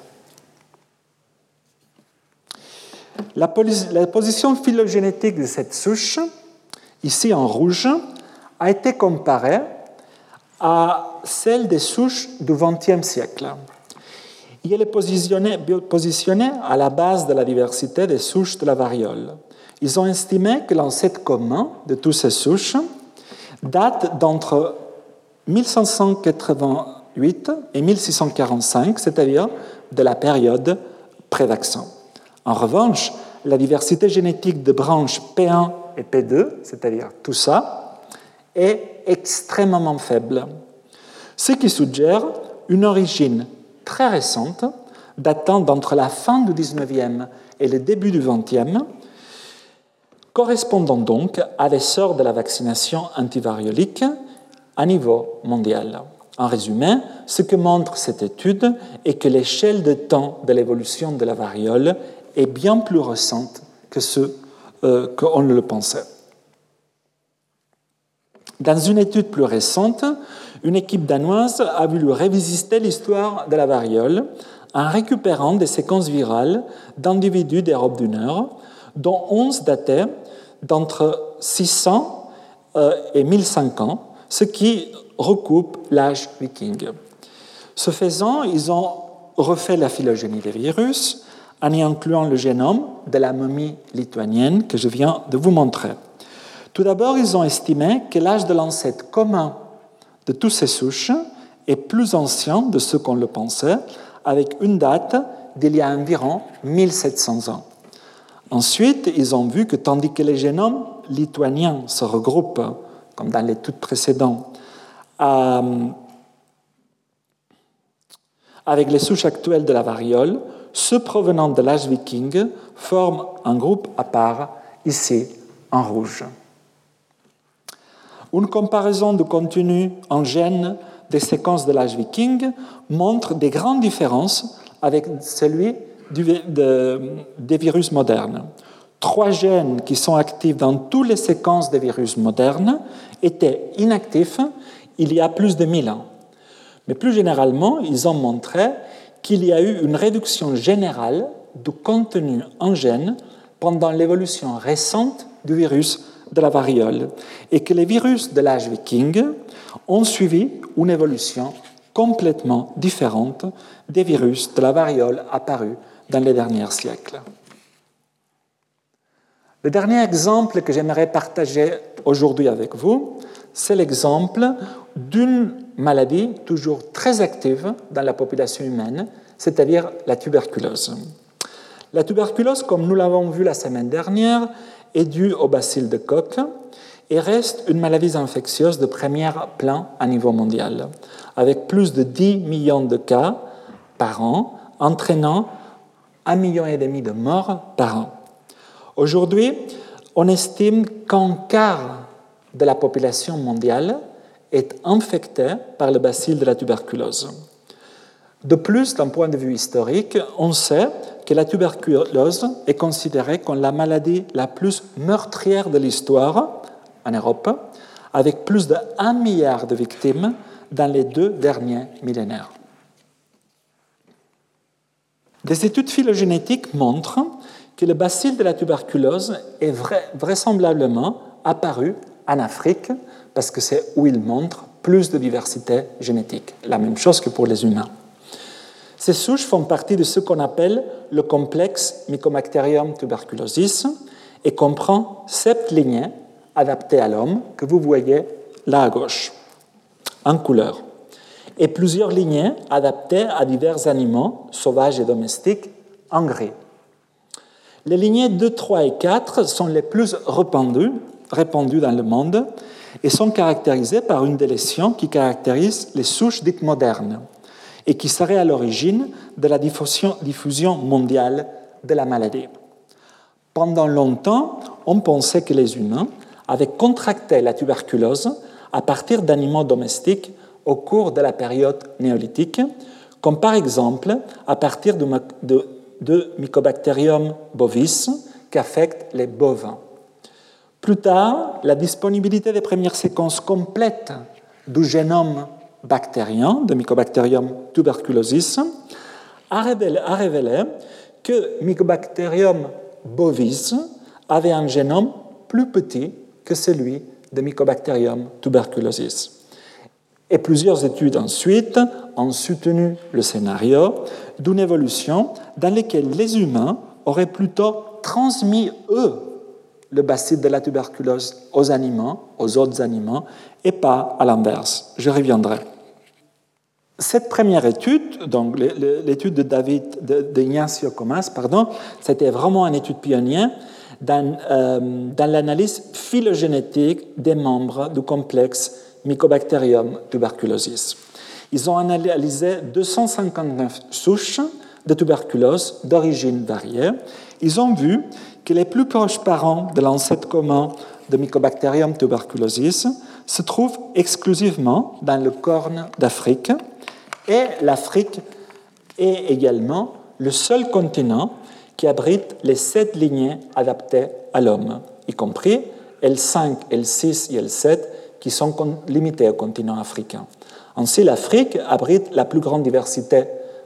La, position phylogénétique de cette souche, ici en rouge, a été comparée à celle des souches du XXe siècle. Il est positionné, à la base de la diversité des souches de la variole. Ils ont estimé que l'ancêtre commun de toutes ces souches date d'entre 1588 et 1645, c'est-à-dire de la période pré-vaccin. En revanche, la diversité génétique de branches P1 et P2, c'est-à-dire tout ça, est extrêmement faible, ce qui suggère une origine très récente, datant d'entre la fin du 19e et le début du 20e, correspondant donc à l'essor de la vaccination antivariolique à niveau mondial. En résumé, ce que montre cette étude est que l'échelle de temps de l'évolution de la variole est bien plus récente que ce euh, qu'on le pensait. Dans une étude plus récente, une équipe danoise a voulu révisiter l'histoire de la variole en récupérant des séquences virales d'individus d'Europe du Nord, dont 11 dataient d'entre 600 euh, et 1005 ans, ce qui recoupe l'âge viking. Ce faisant, ils ont refait la phylogénie des virus en y incluant le génome de la momie lituanienne que je viens de vous montrer. Tout d'abord, ils ont estimé que l'âge de l'ancêtre commun de toutes ces souches est plus ancien de ce qu'on le pensait, avec une date d'il y a environ 1700 ans. Ensuite, ils ont vu que tandis que les génomes lituaniens se regroupent, comme dans l'étude précédente, euh, avec les souches actuelles de la variole, ceux provenant de l'âge viking forment un groupe à part, ici en rouge. Une comparaison du contenu en gènes des séquences de l'âge viking montre des grandes différences avec celui des virus modernes. Trois gènes qui sont actifs dans toutes les séquences des virus modernes étaient inactifs il y a plus de 1000 ans. Mais plus généralement, ils ont montré qu'il y a eu une réduction générale du contenu en gènes pendant l'évolution récente du virus de la variole et que les virus de l'âge viking ont suivi une évolution complètement différente des virus de la variole apparus dans les derniers siècles. Le dernier exemple que j'aimerais partager aujourd'hui avec vous, c'est l'exemple d'une maladie toujours très active dans la population humaine, c'est-à-dire la tuberculose. La tuberculose, comme nous l'avons vu la semaine dernière, est due au bacille de Koch et reste une maladie infectieuse de premier plan à niveau mondial, avec plus de 10 millions de cas par an, entraînant un million et demi de morts par an. Aujourd'hui, on estime qu'un quart de la population mondiale est infectée par le bacille de la tuberculose. De plus, d'un point de vue historique, on sait que la tuberculose est considérée comme la maladie la plus meurtrière de l'histoire en Europe, avec plus de 1 milliard de victimes dans les deux derniers millénaires. Des études phylogénétiques montrent que le bacille de la tuberculose est vraisemblablement apparu en Afrique parce que c'est où il montre plus de diversité génétique, la même chose que pour les humains. Ces souches font partie de ce qu'on appelle le complexe Mycobacterium tuberculosis et comprend sept lignées adaptées à l'homme que vous voyez là à gauche, en couleur, et plusieurs lignées adaptées à divers animaux sauvages et domestiques en gris. Les lignées 2, 3 et 4 sont les plus répandues, répandues dans le monde et sont caractérisées par une délétion qui caractérise les souches dites modernes et qui serait à l'origine de la diffusion, mondiale de la maladie. Pendant longtemps, on pensait que les humains avaient contracté la tuberculose à partir d'animaux domestiques au cours de la période néolithique, comme par exemple à partir de, de Mycobacterium bovis qui affecte les bovins. Plus tard, la disponibilité des premières séquences complètes du génome bactérien de Mycobacterium tuberculosis a révélé, que Mycobacterium bovis avait un génome plus petit que celui de Mycobacterium tuberculosis. Et plusieurs études ensuite ont soutenu le scénario d'une évolution dans laquelle les humains auraient plutôt transmis, eux, le bacille de la tuberculose aux animaux, aux autres animaux, et pas à l'inverse. Je reviendrai. Cette première étude, donc l'étude de David de, Ignacio Comas, pardon, c'était vraiment une étude pionnière dans, euh, dans l'analyse phylogénétique des membres du complexe Mycobacterium tuberculosis. Ils ont analysé 259 souches de tuberculose d'origine variée. Ils ont vu que les plus proches parents de l'ancêtre commun de Mycobacterium tuberculosis se trouvent exclusivement dans le corne d'Afrique et l'Afrique est également le seul continent qui abrite les sept lignées adaptées à l'homme, y compris L5, L6 et L7 qui sont limitées au continent africain. Ainsi, l'Afrique abrite la plus grande diversité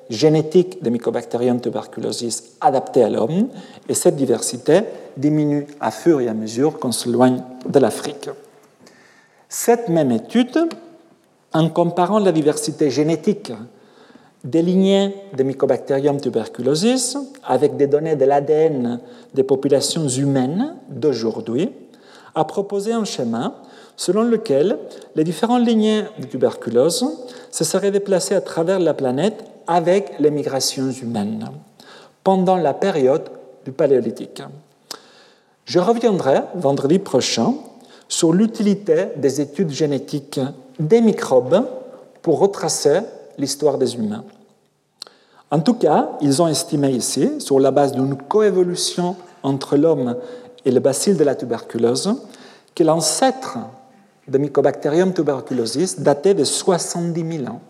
génétique de Mycobacterium tuberculosis adaptée à l'homme, et cette diversité diminue à fur et à mesure qu'on s'éloigne de l'Afrique. Cette même étude, en comparant la diversité génétique des lignées de Mycobacterium tuberculosis avec des données de l'ADN des populations humaines d'aujourd'hui, a proposé un schéma selon lequel les différentes lignées de tuberculose se seraient déplacées à travers la planète avec les migrations humaines pendant la période du Paléolithique. Je reviendrai vendredi prochain sur l'utilité des études génétiques des microbes pour retracer l'histoire des humains. En tout cas, ils ont estimé ici, sur la base d'une coévolution entre l'homme et le bacille de la tuberculose, que l'ancêtre de Mycobacterium tuberculosis datait de 70 000 ans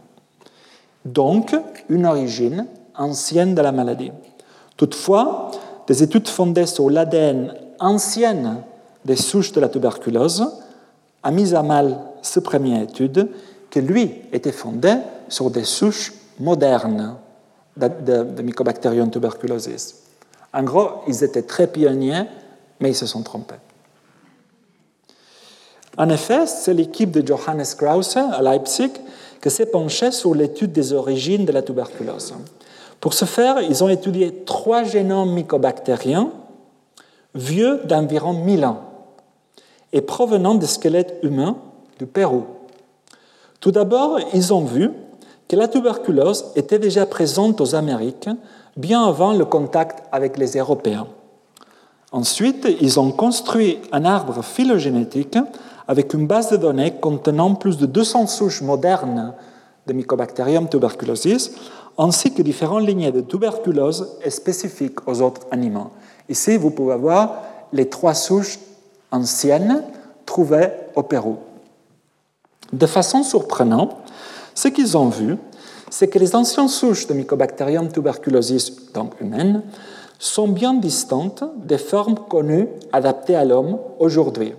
donc une origine ancienne de la maladie. Toutefois, des études fondées sur l'ADN ancienne des souches de la tuberculose a mis à mal cette première étude qui, lui, était fondée sur des souches modernes de, Mycobacterium tuberculosis. En gros, ils étaient très pionniers, mais ils se sont trompés. En effet, c'est l'équipe de Johannes Krause à Leipzig que s'est penché sur l'étude des origines de la tuberculose. Pour ce faire, ils ont étudié trois génomes mycobactériens vieux d'environ 1000 ans et provenant des squelettes humains du Pérou. Tout d'abord, ils ont vu que la tuberculose était déjà présente aux Amériques bien avant le contact avec les Européens. Ensuite, ils ont construit un arbre phylogénétique avec une base de données contenant plus de 200 souches modernes de Mycobacterium tuberculosis, ainsi que différentes lignées de tuberculose spécifiques aux autres animaux. Ici, vous pouvez voir les trois souches anciennes trouvées au Pérou. De façon surprenante, ce qu'ils ont vu, c'est que les anciennes souches de Mycobacterium tuberculosis, donc humaines, sont bien distantes des formes connues adaptées à l'homme aujourd'hui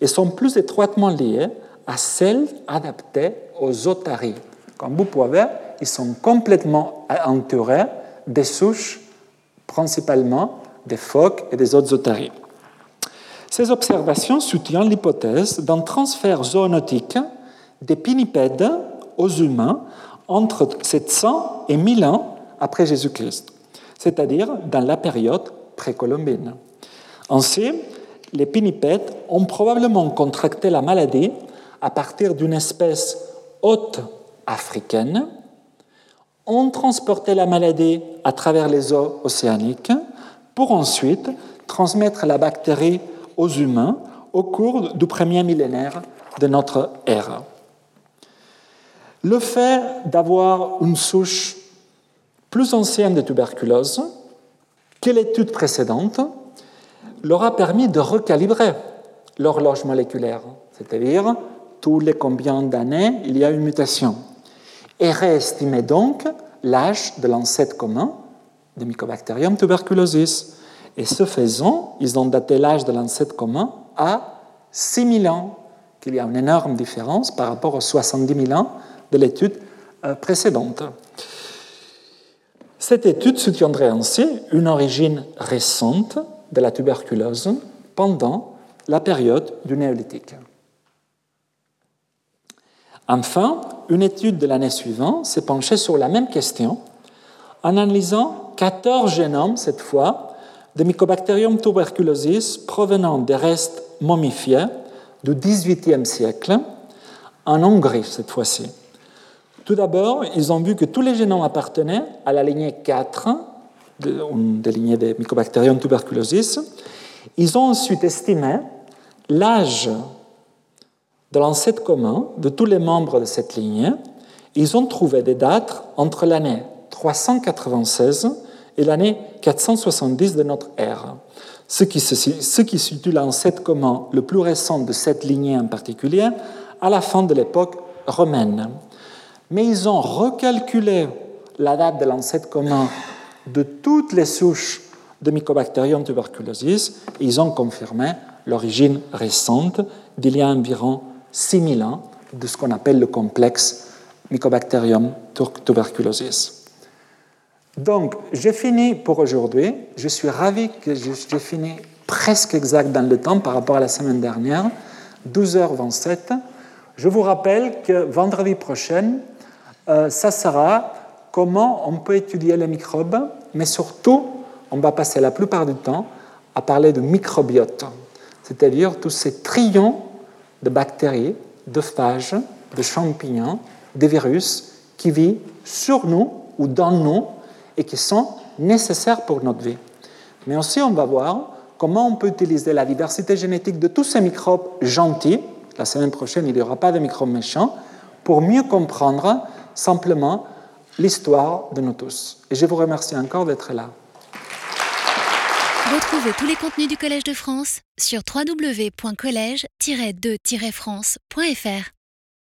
et sont plus étroitement liées à celles adaptées aux otaries. Comme vous pouvez voir, ils sont complètement entourés des souches, principalement des phoques et des autres otaries. Ces observations soutiennent l'hypothèse d'un transfert zoonotique des pinnipèdes aux humains entre 700 et 1000 ans après Jésus-Christ, c'est-à-dire dans la période précolombine. Ainsi, les pinnipèdes ont probablement contracté la maladie à partir d'une espèce haute africaine, ont transporté la maladie à travers les eaux océaniques pour ensuite transmettre la bactérie aux humains au cours du premier millénaire de notre ère. Le fait d'avoir une souche plus ancienne de tuberculose que l'étude précédente leur a permis de recalibrer l'horloge moléculaire, c'est-à-dire tous les combien d'années il y a une mutation, et réestimer donc l'âge de l'ancêtre commun de Mycobacterium tuberculosis. Et ce faisant, ils ont daté l'âge de l'ancêtre commun à 6000 ans, qu'il y a une énorme différence par rapport aux 70 000 ans de l'étude euh, précédente. Cette étude soutiendrait ainsi une origine récente de la tuberculose pendant la période du néolithique. Enfin, une étude de l'année suivante s'est penchée sur la même question en analysant 14 génomes, cette fois, de Mycobacterium tuberculosis provenant des restes momifiés du XVIIIe siècle, en Hongrie cette fois-ci. Tout d'abord, ils ont vu que tous les génomes appartenaient à la lignée 4 de, de lignée des Mycobacterium tuberculosis. Ils ont ensuite estimé l'âge de l'ancêtre commun de tous les membres de cette lignée. Ils ont trouvé des dates entre l'année 396 et l'année 470 de notre ère, ce qui, ce qui situe l'ancêtre commun le plus récent de cette lignée en particulier à la fin de l'époque romaine. Mais ils ont recalculé la date de l'ancêtre commun de toutes les souches de Mycobacterium tuberculosis et ils ont confirmé l'origine récente d'il y a environ 6000 ans de ce qu'on appelle le complexe Mycobacterium tuberculosis. Donc, j'ai fini pour aujourd'hui. Je suis ravi que j'ai fini presque exact dans le temps par rapport à la semaine dernière, 12h27. Je vous rappelle que vendredi prochain, euh, ça sera comment on peut étudier les microbes, mais surtout, on va passer la plupart du temps à parler de microbiote, c'est-à-dire tous ces trions de bactéries, de phages, de champignons, de virus qui vivent sur nous ou dans nous et qui sont nécessaires pour notre vie. Mais aussi, on va voir comment on peut utiliser la diversité génétique de tous ces microbes gentils, la semaine prochaine, il n'y aura pas de microbes méchants, pour mieux comprendre simplement l'histoire de nous tous. Et je vous remercie encore d'être là. Retrouvez tous les contenus du Collège de France sur www.colège-2-france.fr.